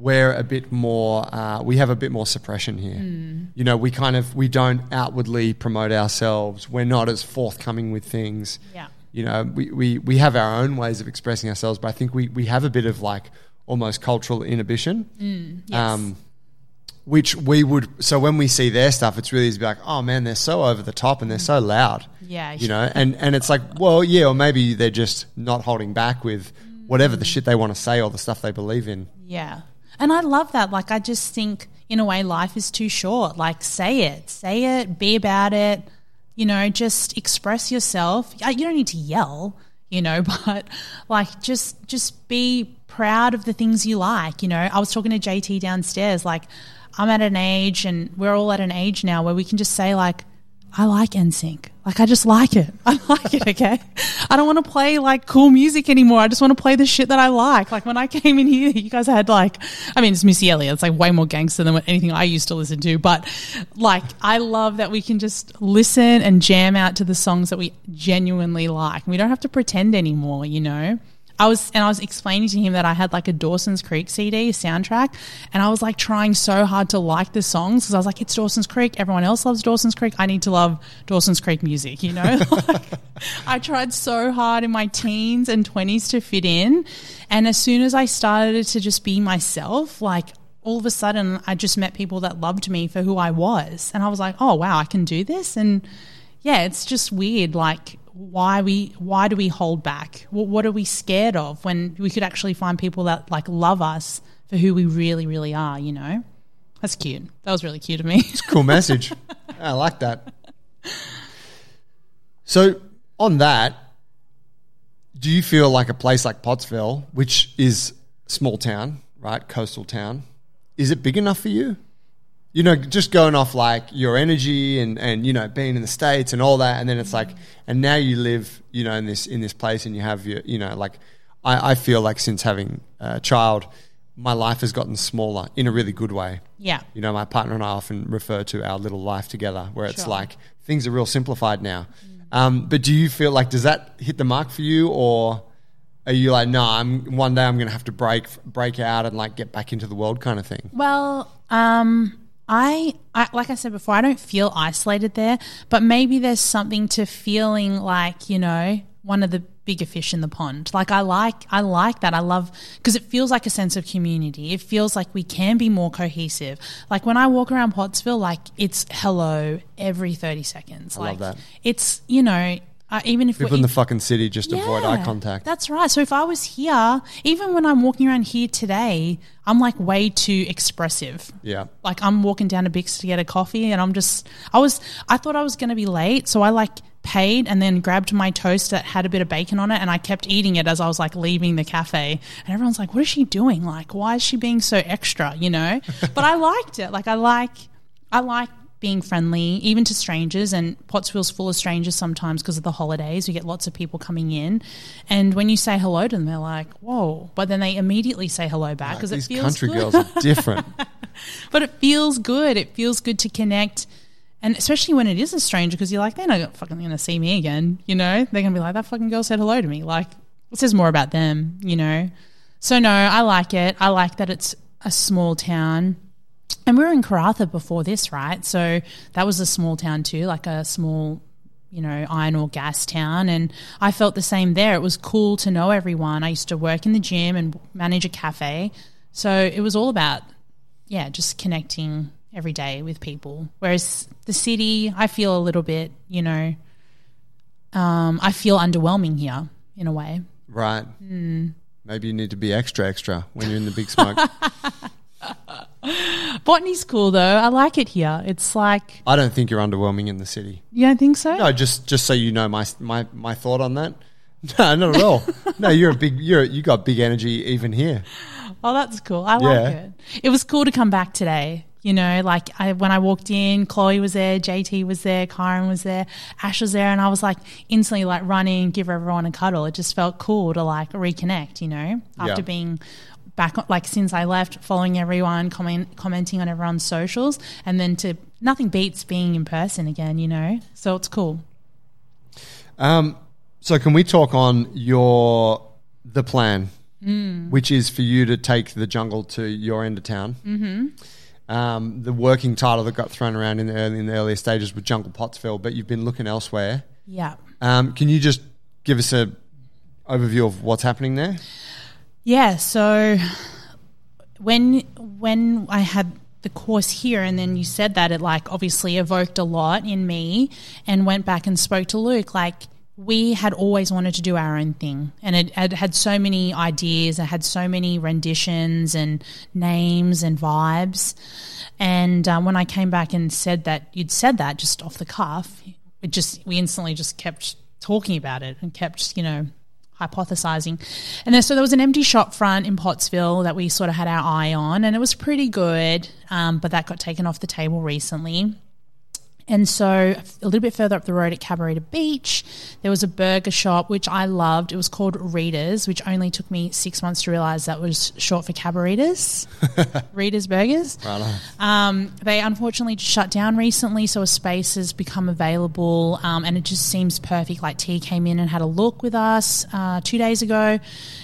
we're a bit more uh, we have a bit more suppression here Hmm. you know we kind of we don't outwardly promote ourselves we're not as forthcoming with things Yeah. you know, we, we, we have our own ways of expressing ourselves, but I think we, we have a bit of like almost cultural inhibition. Mm, yes. Um, which we would, so when we see their stuff, it's really easy to be like, oh man, they're so over the top and they're so loud. Yeah. You know, and, and it's like, well, yeah, or maybe they're just not holding back with whatever the shit they want to say or the stuff they believe in. Yeah. And I love that. Like, I just think, in a way, life is too short. Like, say it, say it, be about it, you know, just express yourself. You don't need to yell, you know, [LAUGHS] but like, just, just be proud of the things you like. You know, I was talking to JT downstairs, like, I'm at an age and we're all at an age now where we can just say, like, I like NSYNC. Like I just like it. [LAUGHS] I like it, okay? I don't want to play like cool music anymore. I just want to play the shit that I like. Like when I came in here, you guys had like I mean it's Missy Elliott. It's like way more gangster than anything I used to listen to. But like I love that we can just listen and jam out to the songs that we genuinely like. We don't have to pretend anymore, you know? I was and I was explaining to him that I had like a Dawson's Creek CD soundtrack, and I was like trying so hard to like the songs because I was like, it's Dawson's Creek. Everyone else loves Dawson's Creek. I need to love Dawson's Creek music. You know, [LAUGHS] like, I tried so hard in my teens and twenties to fit in, and as soon as I started to just be myself, like all of a sudden I just met people that loved me for who I was, and I was like, oh wow, I can do this, and yeah, it's just weird, like why we why do we hold back what, what are we scared of when we could actually find people that like love us for who we really really are you know that's cute that was really cute of me It's a Cool message. [LAUGHS] I like that. So, on that, do you feel like a place like Pottsville, which is small town, right, coastal town, is it big enough for you? You know, just going off like your energy and, and you know being in the states and all that, and then it's like, and now you live, you know, in this in this place, and you have your, you know, like I, I feel like since having a child, my life has gotten smaller in a really good way. Yeah. You know, my partner and I often refer to our little life together, where it's Sure. like things are real simplified now. Um, but do you feel like does that hit the mark for you, or are you like, no, I'm one day I'm going to have to break break out and like get back into the world kind of thing? Well, um, I, I like I said before, I don't feel isolated there, but maybe there's something to feeling like you know one of the bigger fish in the pond. Like I like I like that. I love because it feels like a sense of community. It feels like we can be more cohesive. Like when I walk around Pottsville, like it's hello every thirty seconds. I love like that. it's you know. Uh, even if People we're in the fucking city just avoid eye contact. That's right. So if I was here, even when I'm walking around here today, I'm like way too expressive. Yeah. Like I'm walking down to Bix to get a coffee and I'm just I was I thought I was going to be late, so I like paid and then grabbed my toast that had a bit of bacon on it and I kept eating it as I was like leaving the cafe. And everyone's like, "What is she doing? Like why is she being so extra, you know?" [LAUGHS] but I liked it. Like I like I like being friendly, even to strangers. And Pottsville's full of strangers sometimes because of the holidays. We get lots of people coming in, and when you say hello to them, they're like, "Whoa!" But then they immediately say hello back because it These feels country good. girls are [LAUGHS] different. But it feels good. It feels good to connect. And especially when it is a stranger, because you're like, they're not fucking going to see me again. You know, they're going to be like, that fucking girl said hello to me. Like, it says more about them, you know? So, no, I like it. I like that it's a small town. And we were in Karratha before this, right? So that was a small town too, like a small, you know, iron or gas town. And I felt the same there. It was cool to know everyone. I used to work in the gym and manage a cafe. So it was all about, yeah, just connecting every day with people. Whereas the city, I feel a little bit, you know, um, I feel underwhelming here in a way. right. Hmm. Maybe you need to be extra extra when you're in the big smoke. [LAUGHS] [LAUGHS] Botany's cool though. I like it here. It's like, I don't think you're underwhelming in the city. you don't think so? No, just just so you know my my my thought on that. [LAUGHS] No, not at all. no, you're a big you're you got big energy even here. Oh, that's cool. I like Yeah. it. It was cool to come back today. You know, like I, when I walked in, Chloe was there, JT was there, Kyron was there, Ash was there, and I was like instantly like running, give everyone a cuddle. It just felt cool to like reconnect. You know, after Yeah. being back on, like since I left, following everyone, comment, commenting on everyone's socials, and then to nothing beats being in person again. You know, so it's cool. Um, so can we talk on your the plan, Mm. which is for you to take the jungle to your end of town? Mm-hmm. Um, the working title that got thrown around in the early, in the earlier stages was Jungle Pottsville, but you've been looking elsewhere. Yeah. Um, can you just give us a overview of what's happening there? Yeah, so when when I had the course here and then you said that it like obviously evoked a lot in me and went back and spoke to Luke like we had always wanted to do our own thing. And it had had so many ideas it had so many renditions and names and vibes. And um, when I came back and said that you'd said that just off the cuff it just we instantly just kept talking about it and kept you know hypothesizing. And then, so there was an empty shop front in Pottsville that we sort of had our eye on, and it was pretty good, um, but that got taken off the table recently. And so, a little bit further up the road at Cabarita Beach, there was a burger shop which I loved. It was called Readers, which only took me six months to realize that was short for Cabaritas, [LAUGHS] Readers Burgers. Right. Um, they unfortunately shut down recently, so a space has become available, um, and it just seems perfect. Like T came in and had a look with us uh, two days ago,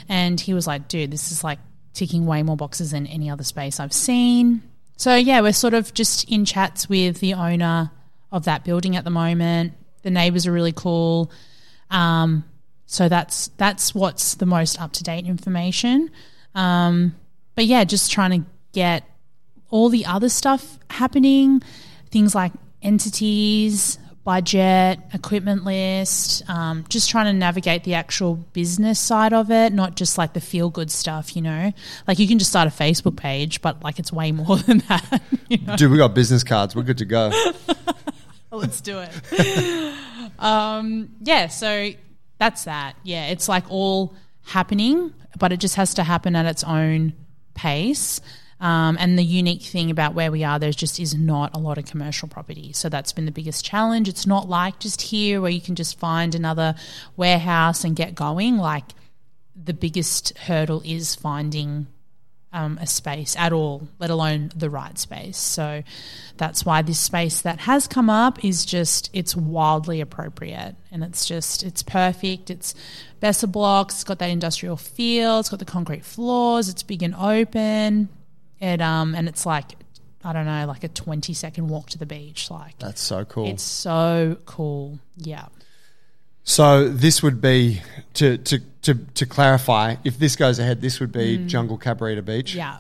and he was like, "Dude, this is like ticking way more boxes than any other space I've seen." So yeah, we're sort of just in chats with the owner of that building at the moment. The neighbors are really cool. Um, so that's that's what's the most up to date information. Um, but yeah, just trying to get all the other stuff happening, things like entities, budget, equipment list, um, just trying to navigate the actual business side of it, not just like the feel good stuff, you know? Like you can just start a Facebook page, but like it's way [LAUGHS] more than that. You know? Dude, we got business cards. We're good to go. [LAUGHS] [LAUGHS] Let's do it. [LAUGHS] um, yeah, so that's that. Yeah, it's like all happening, but it just has to happen at its own pace. Um, and the unique thing about where we are, there just is not a lot of commercial property. So that's been the biggest challenge. It's not like just here where you can just find another warehouse and get going. Like the biggest hurdle is finding um, a space at all, let alone the right space. So that's why this space that has come up is just it's wildly appropriate and it's just it's perfect. It's Besser blocks, it's got that industrial feel, it's got the concrete floors, it's big and open. It um and it's like I don't know, like a twenty second walk to the beach. Like That's so cool. it's so cool. Yeah. So this would be to to to to clarify. If this goes ahead, this would be Jungle Cabarita Beach, Mm. Yeah.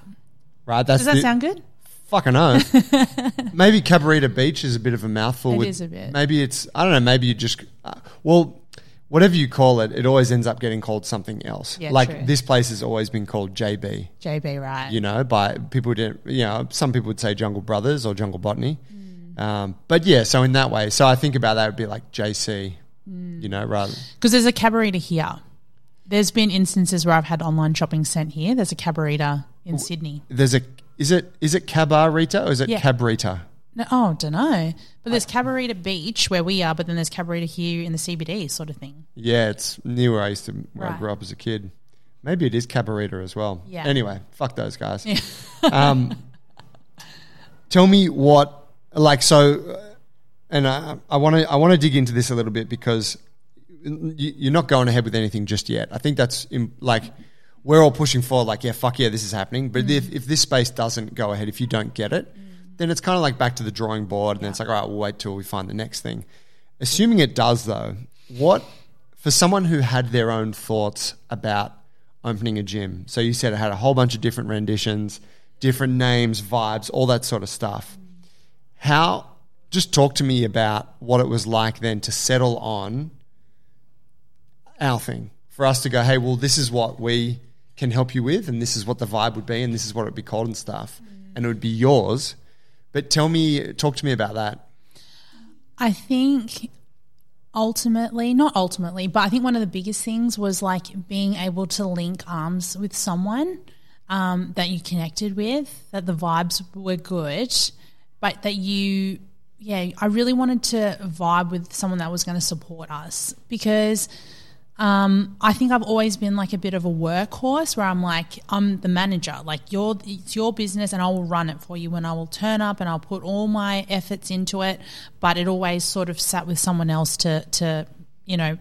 right? That's Does that the- sound good? Fucking know. [LAUGHS] maybe Cabarita Beach is a bit of a mouthful. It with, is a bit. Maybe it's I don't know. Maybe you just uh, well, whatever you call it, it always ends up getting called something else. Yeah, like true. this place has always been called JB. JB, right. You know, by people did you know some people would say Jungle Brothers or Jungle Botany. Mm. Um, but yeah, so in that way, so I think about that would be like JC. Mm. You know, rather Because there's a cabarita here. There's been instances where I've had online shopping sent here. There's a cabarita in Sydney. there's a is it is it Cabarita or is it Yeah. Cabrita? No, oh, don't know. But there's Cabarita Beach where we are, but then there's Cabarita here in the CBD, sort of thing. Yeah, it's near where I used to where I grew up as a kid. Maybe it is Cabarita as well. Yeah. Anyway, fuck those guys. um, [LAUGHS] tell me what like so, and I I want to I want to dig into this a little bit because you- you're not going ahead with anything just yet. I think that's im like we're all pushing for like yeah fuck yeah this is happening. But if mm. if this space doesn't go ahead, if you don't get it, mm. then it's kind of like back to the drawing board, and then it's like all right, we'll wait till we find the next thing. Assuming it does though, what for someone who had their own thoughts about opening a gym? So you said it had a whole bunch of different renditions, different names, vibes, all that sort of stuff. Mm. How? Just talk to me about what it was like then to settle on our thing for us to go, hey, well, this is what we can help you with, and this is what the vibe would be, and this is what it would be called and stuff, and it would be yours. But tell me, talk to me about that. I think ultimately, not ultimately, but I think one of the biggest things was like being able to link arms with someone um, that you connected with, that the vibes were good, but that you, yeah, I really wanted to vibe with someone that was going to support us because. Um, I think I've always been like a bit of a workhorse where I'm like, I'm the manager. Like your it's your business and I will run it for you and I will turn up and I'll put all my efforts into it. But it always sort of sat with someone else to to, you know,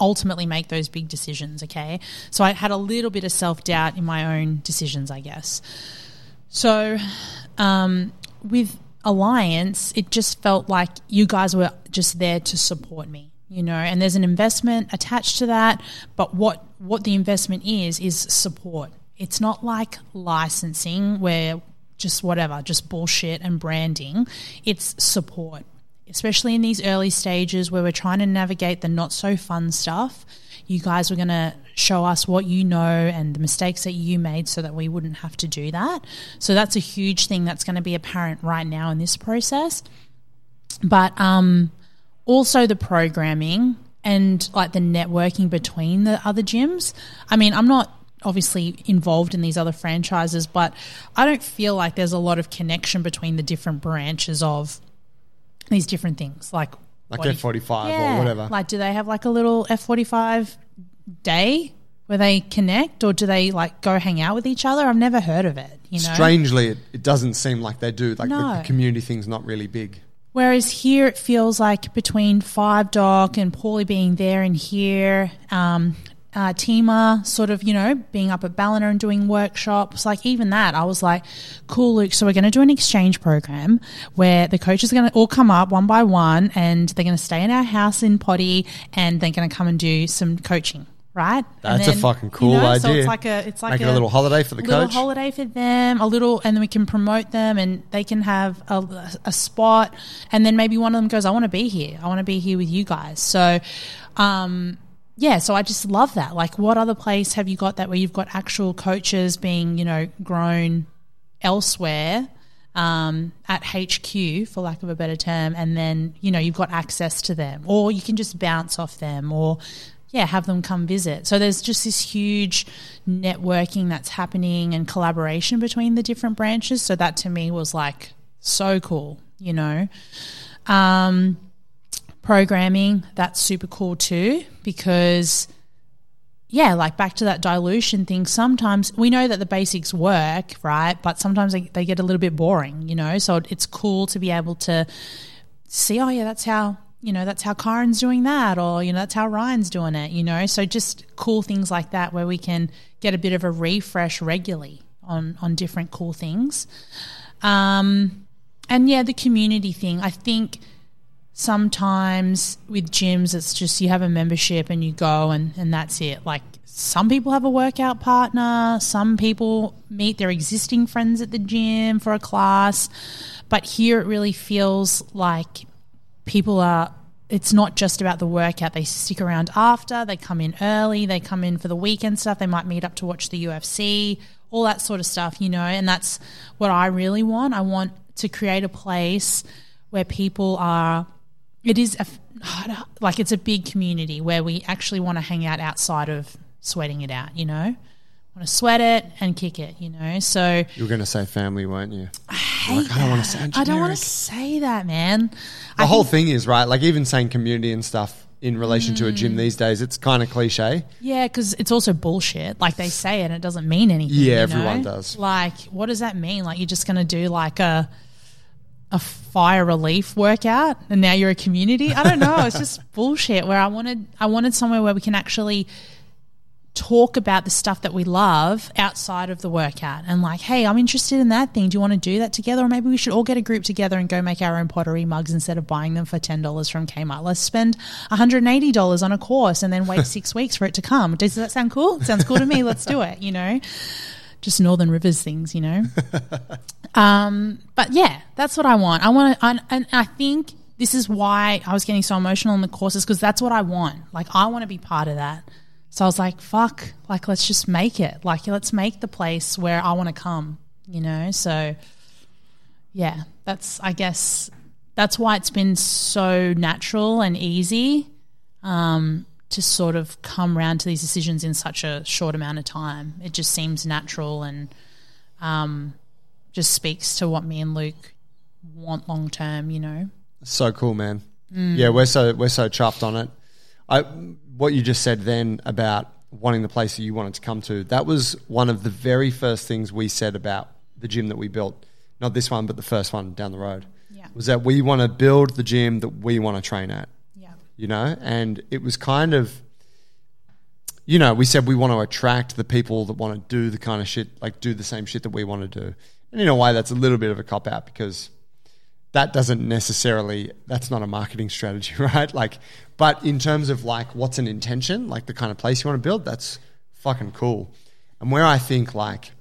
ultimately make those big decisions, okay? So I had a little bit of self doubt in my own decisions, I guess. So um, with Alliance, it just felt like you guys were just there to support me, you know, and there's an investment attached to that. But what, what the investment is, is support. It's not like licensing where just whatever, just bullshit and branding. It's support, especially in these early stages where we're trying to navigate the not so fun stuff. You guys were going to show us what you know and the mistakes that you made so that we wouldn't have to do that. So that's a huge thing that's going to be apparent right now in this process. But um, also the programming and like the networking between the other gyms. I mean, I'm not obviously involved in these other franchises, but I don't feel like there's a lot of connection between the different branches of these different things. Like Like what do you- F forty five or whatever. Like, do they have like a little F forty five day where they connect, or do they like go hang out with each other? I've never heard of it. You know, Strangely, it, it doesn't seem like they do. Like the, No. the community thing's not really big. Whereas here it feels like between Five Dock and Paulie being there and here, um, uh, Tima sort of, you know, being up at Ballina and doing workshops, like even that, I was like, cool, Luke. So we're going to do an exchange program where the coaches are going to all come up one by one and they're going to stay in our house in Potty and they're going to come and do some coaching. Right, That's a fucking cool So idea. it's like a, it's like it a little holiday for the little coach. holiday for them, a little, and then we can promote them, and they can have a, a spot, and then maybe one of them goes, "I want to be here. I want to be here with you guys." So, um, yeah, so I just love that. Like, what other place have you got that where you've got actual coaches being, you know, grown elsewhere? um, at HQ, for lack of a better term, and then you know you've got access to them, or you can just bounce off them, or yeah, have them come visit. So there's just this huge networking that's happening and collaboration between the different branches. So that to me was like so cool, you know. Um, programming, that's super cool too, because yeah, like back to that dilution thing. Sometimes we know that the basics work, right? But sometimes they, they get a little bit boring, you know? So it's cool to be able to see, oh, yeah, that's how you know, that's how Karen's doing that, or, you know, that's how Ryan's doing it, you know. So just cool things like that where we can get a bit of a refresh regularly on, on different cool things. Um, and yeah, the community thing. I think sometimes with gyms, it's just you have a membership and you go and, and that's it. Like some people have a workout partner, some people meet their existing friends at the gym for a class. But here it really feels like people are it's not just about the workout. They stick around after, they come in early, they come in for the weekend stuff, they might meet up to watch the UFC, all that sort of stuff, you know, and that's what I really want. I want to create a place where people are it is a, like it's a big community where we actually want to hang out outside of sweating it out, you know? Want to sweat it and kick it, you know. So you were going to say family, weren't you? I hate like, I don't want to say. I don't want to say that, man. The I whole thing is right. Like even saying community and stuff in relation mm. to a gym mm. these days, it's kind of cliche. Yeah, because it's also bullshit. Like they say it, and it doesn't mean anything. Yeah, everyone know? does. Like, what does that mean? Like you're just going to do like a a fire relief workout and now you're a community i don't know it's just [LAUGHS] bullshit where i wanted i wanted somewhere where we can actually talk about the stuff that we love outside of the workout and like, hey, I'm interested in that thing. Do you want to do that together? Or maybe we should all get a group together and go make our own pottery mugs instead of buying them for $10 from Kmart. Let's spend $180 on a course and then wait [LAUGHS] six weeks for it to come. Does that sound cool? It sounds cool to me. Let's do it, you know? Just Northern Rivers things, you know? [LAUGHS] um, but yeah, that's what I want. I want to, and I think this is why I was getting so emotional in the courses because that's what I want. Like, I want to be part of that. So I was like, fuck, like, let's just make it. Like, let's make the place where I want to come, you know? So, yeah, that's, I guess, that's why it's been so natural and easy um, to sort of come round to these decisions in such a short amount of time. It just seems natural and um, just speaks to what me and Luke want long term, you know? So cool, man. Mm. Yeah, we're so we're so chuffed on it. I what you just said then about wanting the place that you wanted to come to, that was one of the very first things we said about the gym that we built. Not this one, but the first one down the road. Yeah. Was that we want to build the gym that we want to train at. You know, and it was kind of you know, we said we want to attract the people that want to do the kind of shit, like do the same shit that we want to do. And in a way, that's a little bit of a cop out because that doesn't necessarily that's not a marketing [LAUGHS] strategy right like but in terms of like what's an intention like the kind of place you want to build that's fucking cool and where i think like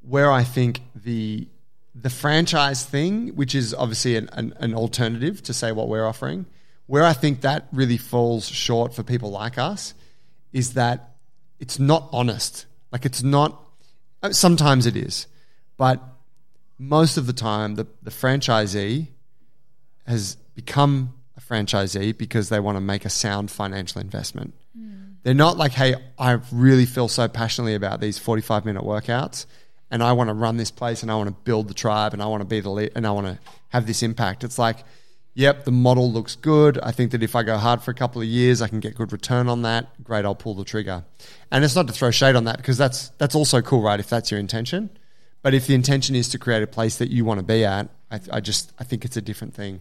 where i think the the franchise thing which is obviously an, an, an alternative to say what we're offering where i think that really falls short for people like us is that it's not honest like it's not sometimes it is but most of the time, the, the franchisee has become a franchisee because they want to make a sound financial investment. Mm. They're not like, hey, I really feel so passionately about these 45 minute workouts and I want to run this place and I want to build the tribe and I want to be the lead and I want to have this impact. It's like, yep, the model looks good. I think that if I go hard for a couple of years, I can get good return on that. Great, I'll pull the trigger. And it's not to throw shade on that because that's that's also cool, right? If that's your intention. But if the intention is to create a place that you want to be at, I, I just I think it's a different thing.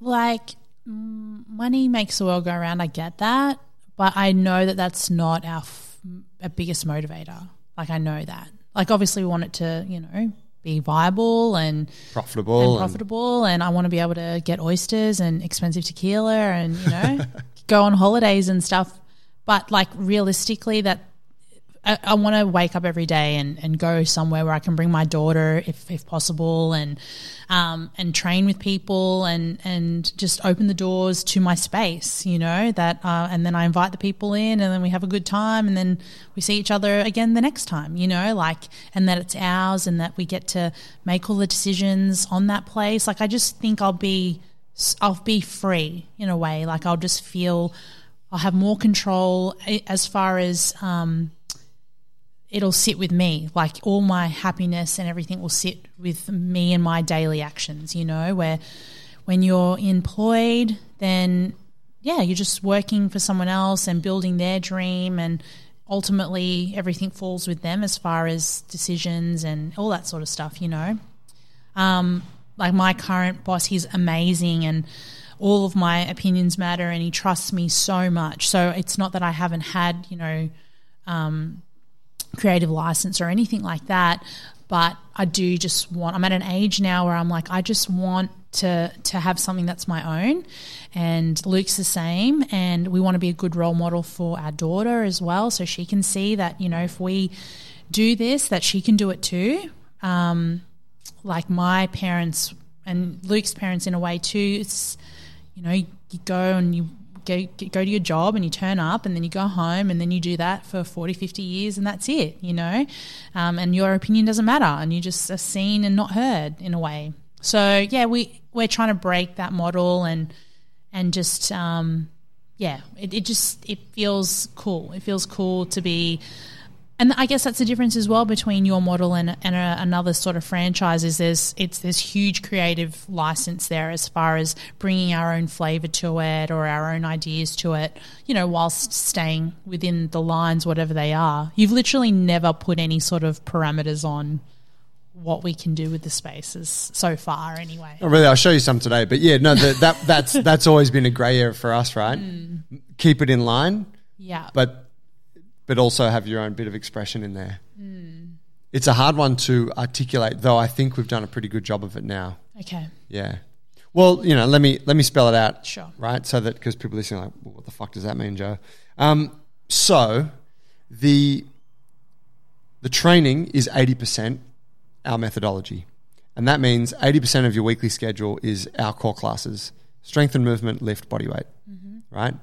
Like money makes the world go around. I get that, but I know that that's not our, f- our biggest motivator. Like I know that. Like obviously we want it to you know be viable and profitable and profitable, and, and I want to be able to get oysters and expensive tequila and you know [LAUGHS] go on holidays and stuff. But like realistically, that I, I want to wake up every day and, and go somewhere where I can bring my daughter, if, if possible, and um, and train with people and and just open the doors to my space, you know that, uh, and then I invite the people in, and then we have a good time, and then we see each other again the next time, you know, like, and that it's ours, and that we get to make all the decisions on that place. Like, I just think I'll be I'll be free in a way, like I'll just feel I'll have more control as far as um, it'll sit with me. Like all my happiness and everything will sit with me and my daily actions, you know, where when you're employed, then yeah, you're just working for someone else and building their dream and ultimately everything falls with them as far as decisions and all that sort of stuff, you know. Um, like my current boss, he's amazing and all of my opinions matter and he trusts me so much. So it's not that I haven't had, you know, um, creative license or anything like that. But I do just want, I'm at an age now where I'm like, I just want to to have something that's my own and Luke's the same and we want to be a good role model for our daughter as well so she can see that you know if we do this that she can do it too um, like my parents and Luke's parents in a way too it's you know you go and you go, go to your job and you turn up and then you go home and then you do that for 40, 50 years and that's it, you know? Um, and your opinion doesn't matter and you just are seen and not heard in a way. So, yeah, we, we're trying to break that model and, and just, um, yeah, it, it just, it feels cool. It feels cool to be and I guess that's the difference as well between your model and, and a, another sort of franchise is there's it's there's huge creative license there as far as bringing our own flavor to it or our own ideas to it, you know, whilst staying within the lines, whatever they are. You've literally never put any sort of parameters on what we can do with the spaces so far, anyway. Oh, really? I'll show you some today. But yeah, no, the, that that's that's always been a grey area for us, right? Mm. Keep it in line. Yeah. But but also have your own bit of expression in there. Mm. It's a hard one to articulate, though. I think we've done a pretty good job of it now. Okay. Yeah. Well, you know, let me let me spell it out. Sure. Right, so that because people listening are like, well, what the fuck does that mean, Joe? Um, so the the training is eighty percent our methodology, and that means eighty percent of your weekly schedule is our core classes: strength and movement, lift, body weight. Mm-hmm. Right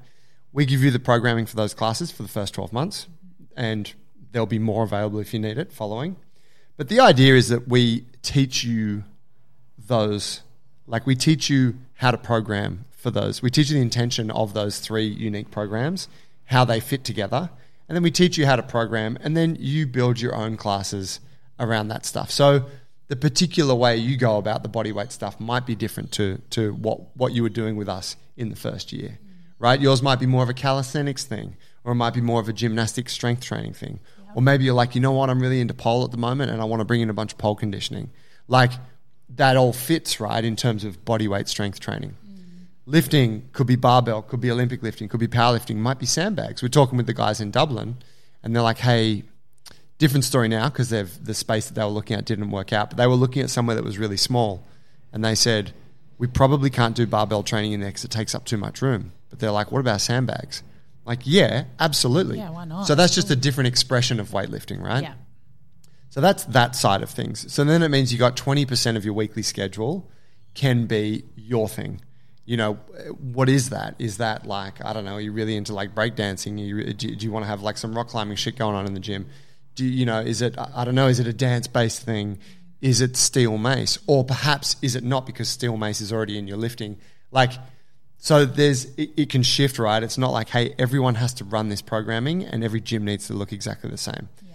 we give you the programming for those classes for the first 12 months, and there'll be more available if you need it following. But the idea is that we teach you those, like we teach you how to program for those. We teach you the intention of those three unique programs, how they fit together, and then we teach you how to program, and then you build your own classes around that stuff. So the particular way you go about the body weight stuff might be different to, to what, what you were doing with us in the first year right? Yours might be more of a calisthenics thing, or it might be more of a gymnastic strength training thing. Yep. Or maybe you're like, you know what, I'm really into pole at the moment and I want to bring in a bunch of pole conditioning. Like that all fits, right, in terms of body weight strength training. Mm. Lifting could be barbell, could be Olympic lifting, could be powerlifting, might be sandbags. We're talking with the guys in Dublin and they're like, hey, different story now because the space that they were looking at didn't work out, but they were looking at somewhere that was really small and they said, we probably can't do barbell training in there because it takes up too much room. But they're like, what about sandbags? Like, yeah, absolutely. Yeah, why not? So that's just a different expression of weightlifting, right? Yeah. So that's that side of things. So then it means you got 20% of your weekly schedule can be your thing. You know, what is that? Is that like, I don't know, are you really into like breakdancing? You, do, do you want to have like some rock climbing shit going on in the gym? Do you, you know, is it, I don't know, is it a dance based thing? Is it steel mace? Or perhaps is it not because steel mace is already in your lifting? Like, so there's it, it, can shift, right? It's not like hey, everyone has to run this programming and every gym needs to look exactly the same. Yeah.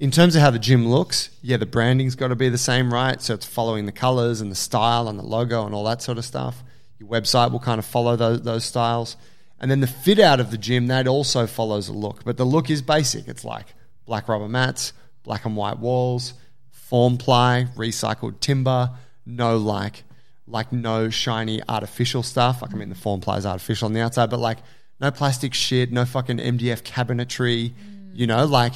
In terms of how the gym looks, yeah, the branding's got to be the same, right? So it's following the colors and the style and the logo and all that sort of stuff. Your website will kind of follow those, those styles. And then the fit out of the gym, that also follows a look. But the look is basic. It's like black rubber mats, black and white walls, form ply, recycled timber, no like like no shiny artificial stuff. Like I mean, the form ply is artificial on the outside, but like no plastic shit, no fucking MDF cabinetry. Mm. You know, like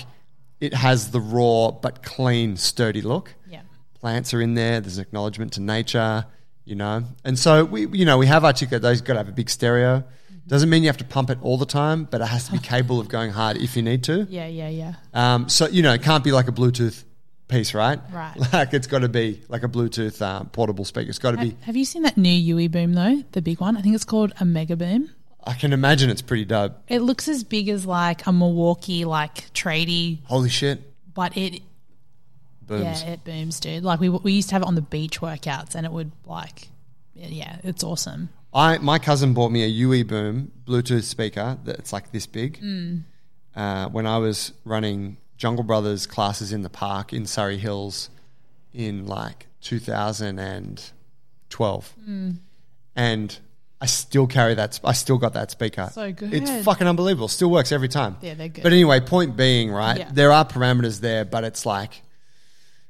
it has the raw but clean, sturdy look. Yeah, plants are in there. There's an acknowledgement to nature. You know, and so we, you know, we have articulated those. Got to have a big stereo. Mm-hmm. Doesn't mean you have to pump it all the time, but it has to be [LAUGHS] capable of going hard if you need to. Yeah, yeah, yeah. Um, so you know, it can't be like a Bluetooth piece, right? Right. [LAUGHS] Like it's got to be like a Bluetooth uh, portable speaker. It's got to be. Have you seen that new UE Boom though? The big one. I think it's called a Mega Boom. I can imagine it's pretty dope. It looks as big as like a Milwaukee like tradie, Holy shit! but it Booms. yeah it booms, dude. Like we we used to have it on the beach workouts, and it would like yeah, it's awesome. I my cousin bought me a UE Boom Bluetooth speaker that's like this big. Uh, when I was running Jungle Brothers classes in the park in Surry Hills in like 2012, hmm. and I still carry that. sp- I still got that speaker. So good. It's fucking unbelievable. Still works every time. Yeah, they're good. But anyway, point being, right? Yeah. There are parameters there, but it's like,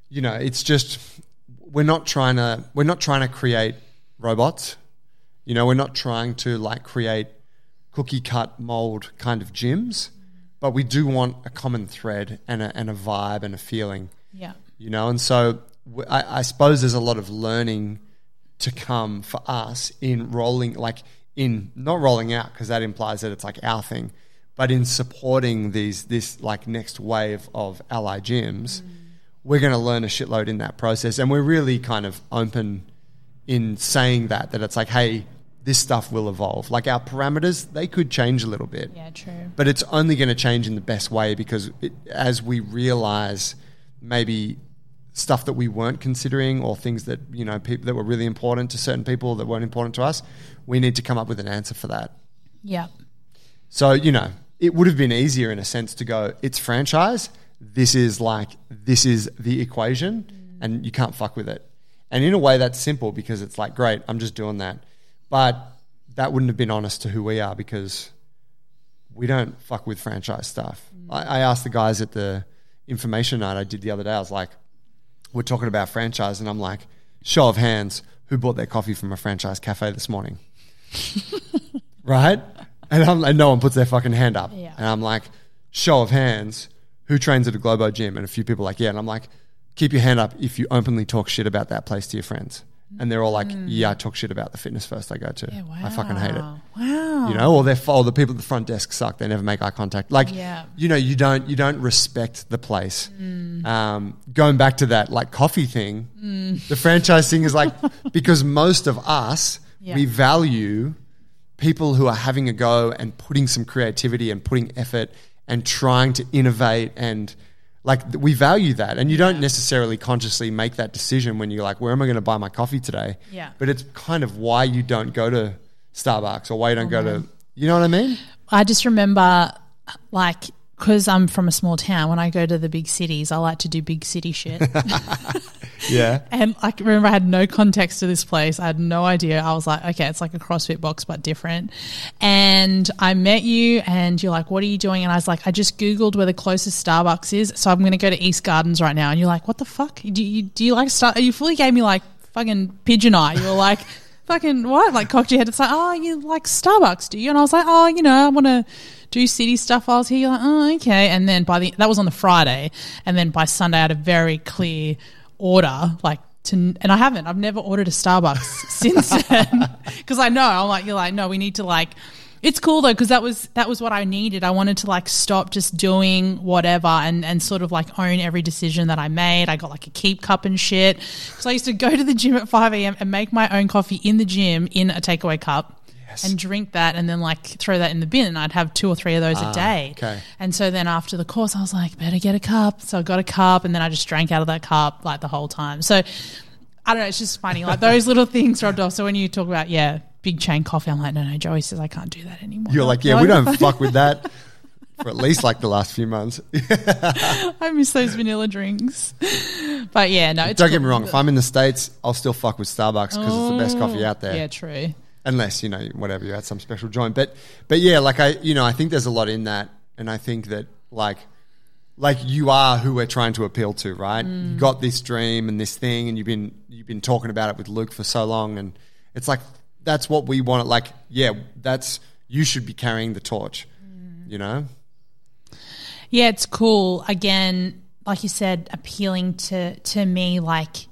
you know, it's just we're not trying to we're not trying to create robots. You know, we're not trying to like create cookie cut mold kind of gyms, but we do want a common thread and a, and a vibe and a feeling. Yeah. You know, and so w- I, I suppose there's a lot of learning to come for us in rolling, like in not rolling out because that implies that it's like our thing, but in supporting these this like next wave of ally gyms, mm. we're going to learn a shitload in that process, and we're really kind of open in saying that that it's like, hey, this stuff will evolve. Like our parameters, they could change a little bit Yeah, true. but it's only going to change in the best way because it, as we realize maybe stuff that we weren't considering or things that you know people that were really important to certain people that weren't important to us we need to come up with an answer for that Yeah. so you know it would have been easier in a sense to go it's franchise this is like this is the equation mm. and you can't fuck with it and in a way that's simple because it's like great i'm just doing that but that wouldn't have been honest to who we are because we don't fuck with franchise stuff mm. I, I asked the guys at the information night i did the other day i was like we're talking about franchise and i'm like show of hands who bought their coffee from a franchise cafe this morning [LAUGHS] right? And, I'm, and no one puts their fucking hand up. Yeah. And I'm like, show of hands, who trains at a Globo gym? And a few people are like, yeah. And I'm like, keep your hand up if you openly talk shit about that place to your friends. And they're all like, yeah, I talk shit about the fitness first I go to. Mm. Yeah, wow. I fucking hate it. Wow. You know, or they're or the people at the front desk suck. They never make eye contact. Like, Yeah. you know, you don't you don't respect the place. Mm. Um, going back to that like coffee thing, the franchise thing is like [LAUGHS] because most of us Yeah. we value people who are having a go and putting some creativity and putting effort and trying to innovate and like we value that and you don't necessarily consciously make that decision when you're like where am i going to buy my coffee today? Yeah. but it's kind of why you don't go to starbucks or why you don't go to mm-hmm. you know what i mean? I just remember, like, because I'm from a small town, when I go to the big cities, I like to do big city shit. [LAUGHS] yeah and I remember I had no context to this place. I had no idea. I was like, okay, it's like a CrossFit box, but different. And I met you, and you're like, what are you doing? And I was like, I just Googled where the closest Starbucks is. So I'm going to go to East Gardens right now. And you're like, what the fuck? Do you, do you like Star? You fully gave me like fucking pigeon eye. You were like, [LAUGHS] fucking what? Like cocked your head. It's like, oh, you like Starbucks, do you? And I was like, oh, you know, I want to do city stuff. while I was here. You're like, oh, okay. And then by the that was on the Friday, and then by Sunday I had a very clear order, like. To, and I haven't. I've never ordered a Starbucks [LAUGHS] since then [LAUGHS] because I know I'm like you're like no, we need to like. It's cool though because that was that was what I needed. I wanted to like stop just doing whatever and and sort of like own every decision that I made. I got like a keep cup and shit because I used to go to the gym at five a.m. and make my own coffee in the gym in a takeaway cup. And drink that, and then like throw that in the bin, and I'd have two or three of those a ah, day. okay. And so then after the course, I was like, better get a cup. So I got a cup, and then I just drank out of that cup like the whole time. So I don't know. It's just funny, like those little [LAUGHS] things rubbed off. So when you talk about yeah, big chain coffee, I'm like, no, no. Joey says I can't do that anymore. you're No, like yeah no, we don't fuck with that [LAUGHS] for at least like the last few months [LAUGHS] I miss those vanilla drinks. But yeah, no. It's don't get me wrong if i'm in the states i'll still fuck with starbucks because it's the best coffee oh, out there Yeah, true. Unless you know whatever you had some special joint but but yeah like i you know i think there's a lot in that and i think that like like you are who we're trying to appeal to right Mm. you got this dream and this thing and you've been you've been talking about it with luke for so long and it's like that's what we want like yeah that's you should be carrying the torch Mm. you know Yeah, it's cool. Again, like you said, appealing to to me. Like,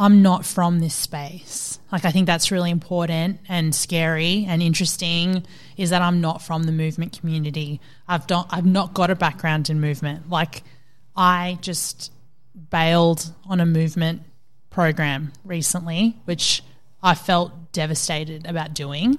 I'm not from this space. Like I think that's really important and scary and interesting is that I'm not from the movement community. I've don't I've not got a background in movement. Like I just bailed on a movement program recently, which I felt devastated about doing.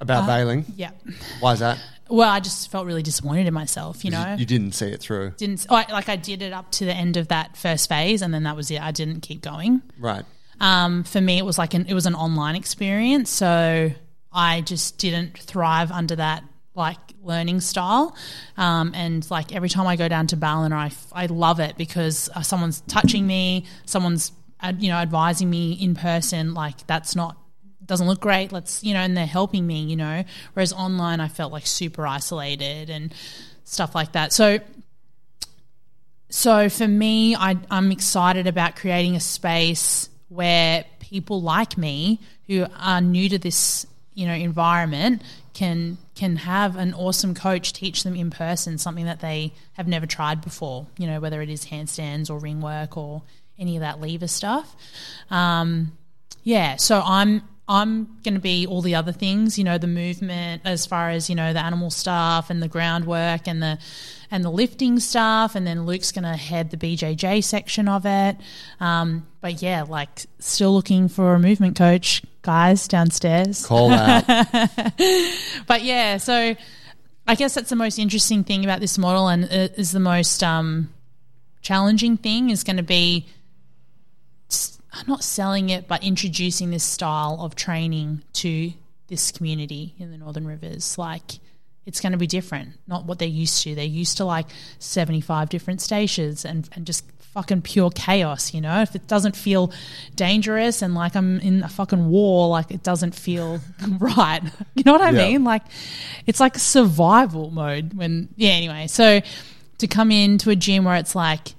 About uh, bailing. Yeah. Why is that? Well, I just felt really disappointed in myself, you know. You, you didn't see it through. didn't oh, I- like I did it up to the end of that first phase and then that was it. I didn't keep going. Right. Um, for me, it was like an it was an online experience, so I just didn't thrive under that like learning style. Um, and like every time I go down to Ballina, I love it because uh, someone's touching me, someone's you know advising me in person. Like that's not doesn't look great. Let's you know, and they're helping me. You know, whereas online, I felt like super isolated and stuff like that. So so for me, I, I'm excited about creating a space where people like me who are new to this, you know, environment can can have an awesome coach teach them in person something that they have never tried before. You know, whether it is handstands or ring work or any of that lever stuff. Um, yeah, so I'm I'm going to be all the other things, you know, the movement as far as you know the animal stuff and the groundwork and the and the lifting stuff, and then Luke's going to head the BJJ section of it. Um, but yeah, like still looking for a movement coach, guys downstairs. Call out. [LAUGHS] But yeah, so I guess that's the most interesting thing about this model, and it is the most um, challenging thing is going to be not selling it, but introducing this style of training to this community in the Northern Rivers. Like, it's going to be different, not what they're used to. They're used to like 75 different stations and, and just fucking pure chaos, you know? If it doesn't feel dangerous and like I'm in a fucking war, like it doesn't feel [LAUGHS] right. [LAUGHS] You know what I Yeah. mean? Like, it's like survival mode when, yeah, anyway. So to come into a gym where it's like,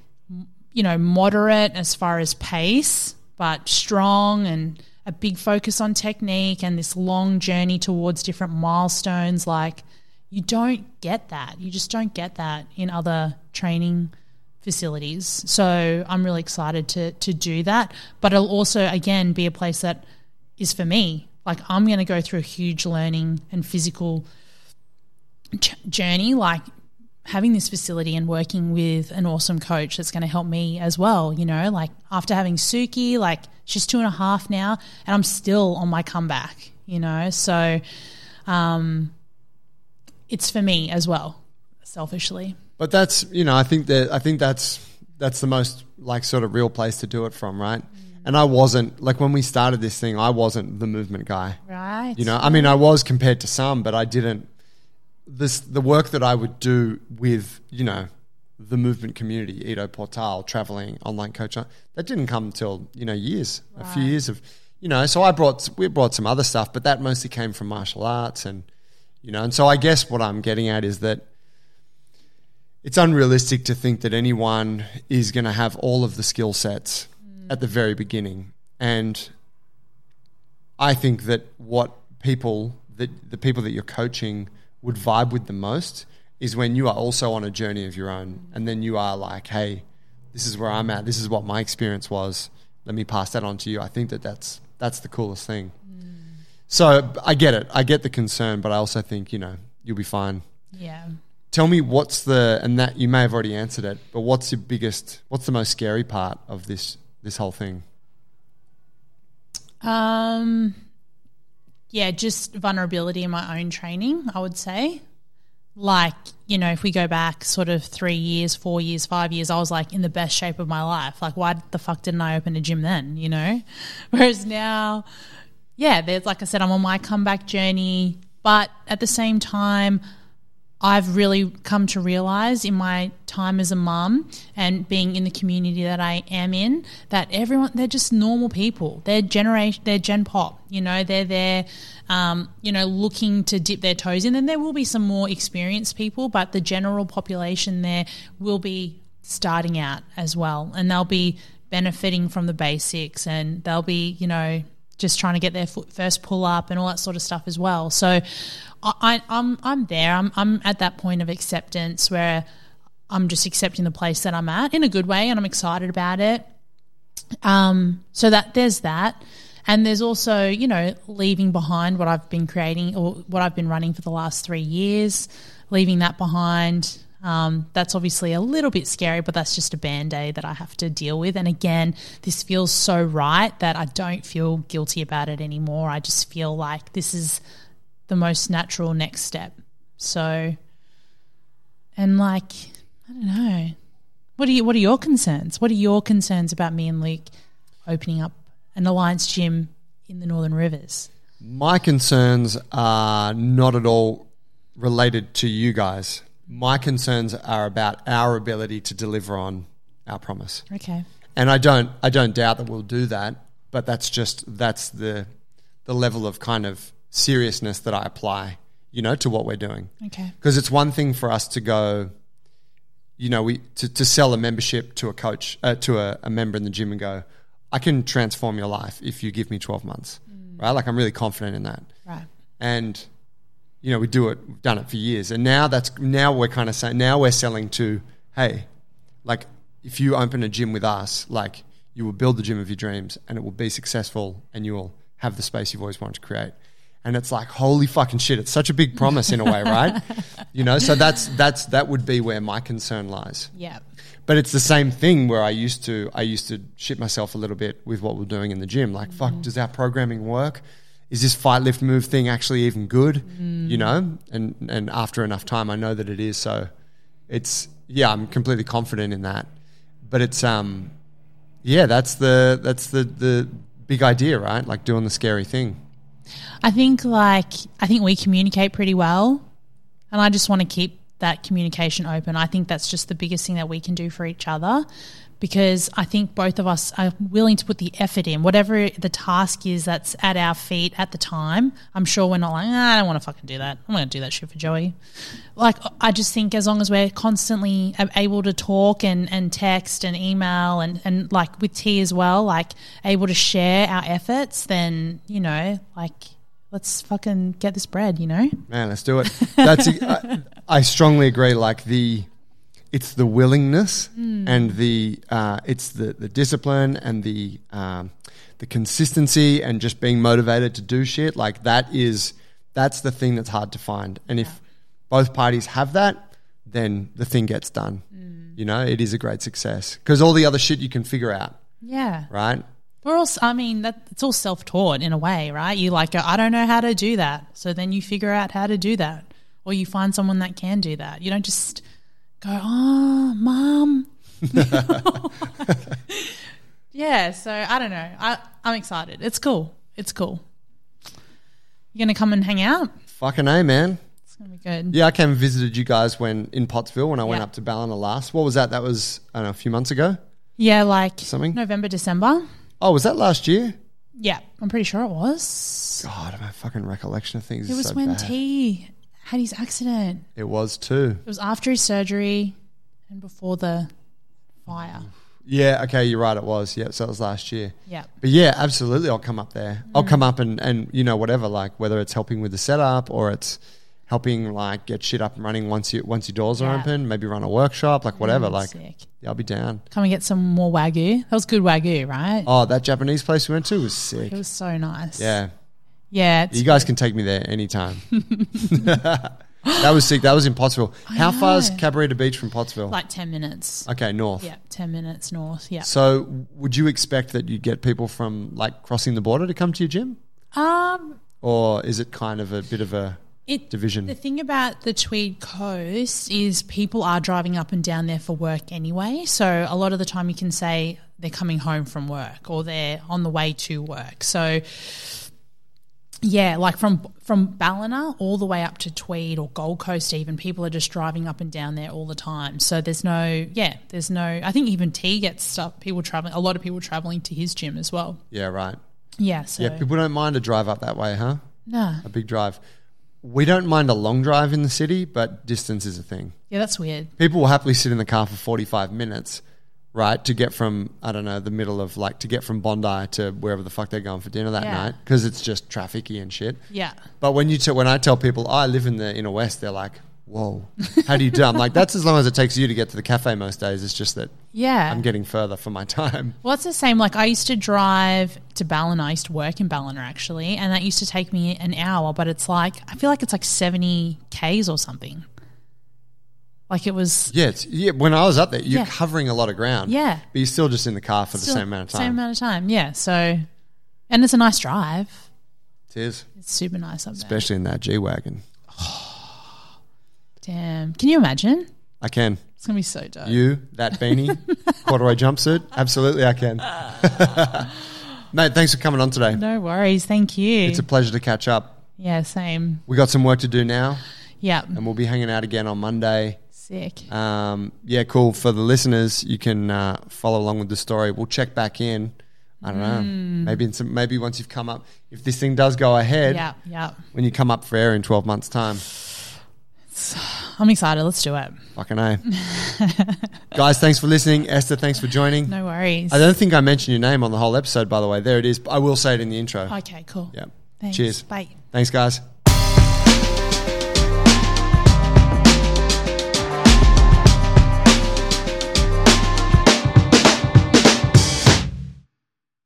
you know, moderate as far as pace, but strong and a big focus on technique and this long journey towards different milestones. Like, you don't get that. You just don't get that in other training facilities. So I'm really excited to to do that. But it'll also again be a place that is for me. Like I'm going to go through a huge learning and physical j- journey. Like having this facility and working with an awesome coach that's going to help me as well. You know, like after having Suki, like she's two and a half now, and I'm still on my comeback. You know, so um, it's for me as well, selfishly. But that's you know I think that I think that's that's the most like sort of real place to do it from, right? And I wasn't like when we started this thing, I wasn't the movement guy. Right. You know, I mean, I was compared to some, but I didn't. This the work that I would do with you know the movement community, Ido Portal, traveling online coach, uh, that didn't come until you know years, a few years of you know. So I brought we brought some other stuff, but that mostly came from martial arts and you know. And so I guess what I'm getting at is that it's unrealistic to think that anyone is going to have all of the skill sets mm. at the very beginning. And I think that what people that the people that you're coaching would vibe with the most is when you are also on a journey of your own and then you are like, "Hey, this is where I'm at. This is what my experience was. Let me pass that on to you." I think that that's that's the coolest thing. So, I get it. I get the concern, but I also think, you know, you'll be fine. yeah. Tell me what's the and that you may have already answered it, but what's your biggest what's the most scary part of this this whole thing? Um, yeah, just vulnerability in my own training, I would say. Like, you know, if we go back sort of three years, four years, five years, I was like in the best shape of my life. Like, why the fuck didn't I open a gym then, you know? [LAUGHS] Whereas now, yeah, there's, like I said, I'm on my comeback journey. But at the same time, I've really come to realize in my time as a mum and being in the community that I am in that everyone they're just normal people. They're generation they're Gen Pop. You know, they're there um, you know, looking to dip their toes in. And there will be some more experienced people, but the general population there will be starting out as well. And they'll be benefiting from the basics and they'll be, you know, just trying to get their first pull up and all that sort of stuff as well. So I, I, I'm I'm there. I'm I'm at that point of acceptance where I'm just accepting the place that I'm at in a good way, and I'm excited about it. Um, so that there's that. And there's also, you know, leaving behind what I've been creating or what I've been running for the last three years, leaving that behind. Um, that's obviously a little bit scary, but that's just a band aid that I have to deal with. And again, this feels so right that I don't feel guilty about it anymore. I just feel like this is the most natural next step. So, and like, I don't know. What are you? What are your concerns? What are your concerns about me and Luke opening up an Alliance gym in the Northern Rivers? My concerns are not at all related to you guys. My concerns are about our ability to deliver on our promise. Okay. And I don't I don't doubt that we'll do that, but that's just that's the the level of kind of seriousness that I apply, you know, to what we're doing. Okay. Because it's one thing for us to go, you know, we to, to sell a membership to a coach, uh, to a, a member in the gym and go, I can transform your life if you give me 12 months, right? Like I'm really confident in that. Right. And, you know, we do it, we've done it for years. And now that's, now we're kind of saying, now we're selling to, hey, like if you open a gym with us, like you will build the gym of your dreams and it will be successful and you will have the space you've always wanted to create. And it's like, holy fucking shit, it's such a big promise in a way, right? [LAUGHS] You know, so that's, that's, that would be where my concern lies. Yeah. But it's the same thing where I used to I used to shit myself a little bit with what we're doing in the gym. Like, fuck, mm-hmm. does our programming work? Is this fight lift move thing actually even good? You know? And and after enough time I know that it is. So it's yeah, I'm completely confident in that. But it's um yeah, that's the that's the the big idea, right? Like doing the scary thing. I think like I think we communicate pretty well, and I just want to keep that communication open. I think that's just the biggest thing that we can do for each other because I think both of us are willing to put the effort in, whatever the task is that's at our feet at the time. I'm sure we're not like, ah, I don't want to fucking do that. I'm going to do that shit for Joey. Like, I just think as long as we're constantly able to talk and, and text and email and, and like with T as well, like able to share our efforts, then, you know, like, let's fucking get this bread, you know? Man, let's do it. That's I, I strongly agree. Like the, it's the willingness and the uh, it's the the discipline and the um, the consistency and just being motivated to do shit. Like that is that's the thing that's hard to find. And if both parties have that, then the thing gets done. You know, it is a great success because all the other shit you can figure out, Yeah. right? We're all, I mean, that it's all self taught in a way, right? You like I don't know how to do that. So then you figure out how to do that. Or you find someone that can do that. You don't just go, ah, oh, mom. [LAUGHS] yeah. So I don't know. I, I'm excited. It's cool. It's cool. You going to come and hang out? Fucking a man. It's going to be good. Yeah, I came and visited you guys when in Pottsville when I went Yeah. up to Ballina last. What was that? That was I don't know a few months ago. Yeah, like Something? November, December. Oh, was that last year? Yeah, I'm pretty sure it was. God, my fucking recollection of things. It is was so when bad. T had his accident. It was too. It was after his surgery and before the fire. Yeah, okay, you're right. It was. Yeah, so it was last year. Yeah. But yeah, absolutely, I'll come up there. I'll come up and and you know whatever, like whether it's helping with the setup or it's helping like get shit up and running once you once your doors are Yeah. open. Maybe run a workshop, like whatever. Mm, like sick. yeah, I'll be down. Come and get some more wagyu. That was good wagyu, right? Oh, that Japanese place we went to was sick. It was so nice. Yeah, Yeah. You guys can take me there anytime. [LAUGHS] that was sick. That was in Pottsville. How far is know. Cabarita Beach from Pottsville? like 10 minutes. okay, north. Yeah. 10 minutes north. Yeah. So, would you expect that you get people from like crossing the border to come to your gym, Um, or is it kind of a bit of a it, division? The thing about the Tweed Coast is people are driving up and down there for work anyway. So a lot of the time you can say they're coming home from work or they're on the way to work. So yeah, like from from Ballina all the way up to Tweed or Gold Coast even people are just driving up and down there all the time. So there's no yeah, there's no I think even T gets stuff people traveling a lot of people traveling to his gym as well. yeah, right. Yeah, so Yeah, people don't mind a drive up that way, huh? nah. A big drive. We don't mind a long drive in the city, but distance is a thing. Yeah, that's weird. People will happily sit in the car for 45 minutes, right, to get from, I don't know, the middle of like, to get from Bondi to wherever the fuck they're going for dinner that Yeah. night, because it's just trafficy and shit. Yeah. But when you t- when I tell people oh, I live in the inner west, they're like, whoa, how do you do? I'm like, that's as long as it takes you to get to the cafe most days. It's just that Yeah. I'm getting further for my time. Well, it's the same. Like I used to drive to Ballina. I used to work in Ballina actually, and that used to take me an hour. But it's like I feel like it's like seventy k's or something. Like it was Yeah, it's, yeah. When I was up there, you're Yeah. covering a lot of ground. Yeah. but you're still just in the car for the same amount of time. Same amount of time. Yeah. So, and it's a nice drive. It is, It's super nice up there. especially in that G wagon. [SIGHS] Damn. Can you imagine? I can. It's gonna be so dope. You, that beanie, [LAUGHS] corduroy jumpsuit. Absolutely, I can. [LAUGHS] Mate, thanks for coming on today. no worries. Thank you. It's a pleasure to catch up. yeah. Same. We got some work to do now, Yeah. and we'll be hanging out again on Monday. Sick. Um, yeah, cool. For the listeners, you can uh, follow along with the story. We'll check back in. I don't know. Mm. Maybe in some, maybe once you've come up, if this thing does go ahead, Yeah. Yeah. when you come up for air in twelve months' time, [SIGHS] I'm excited. Let's do it. fucking a. [LAUGHS] Guys, thanks for listening. Esther, thanks for joining. No worries. I don't think I mentioned your name on the whole episode, by the way. There it is. I will say it in the intro. Okay. Cool. Yeah. Thanks. Cheers. Bye. Thanks, guys.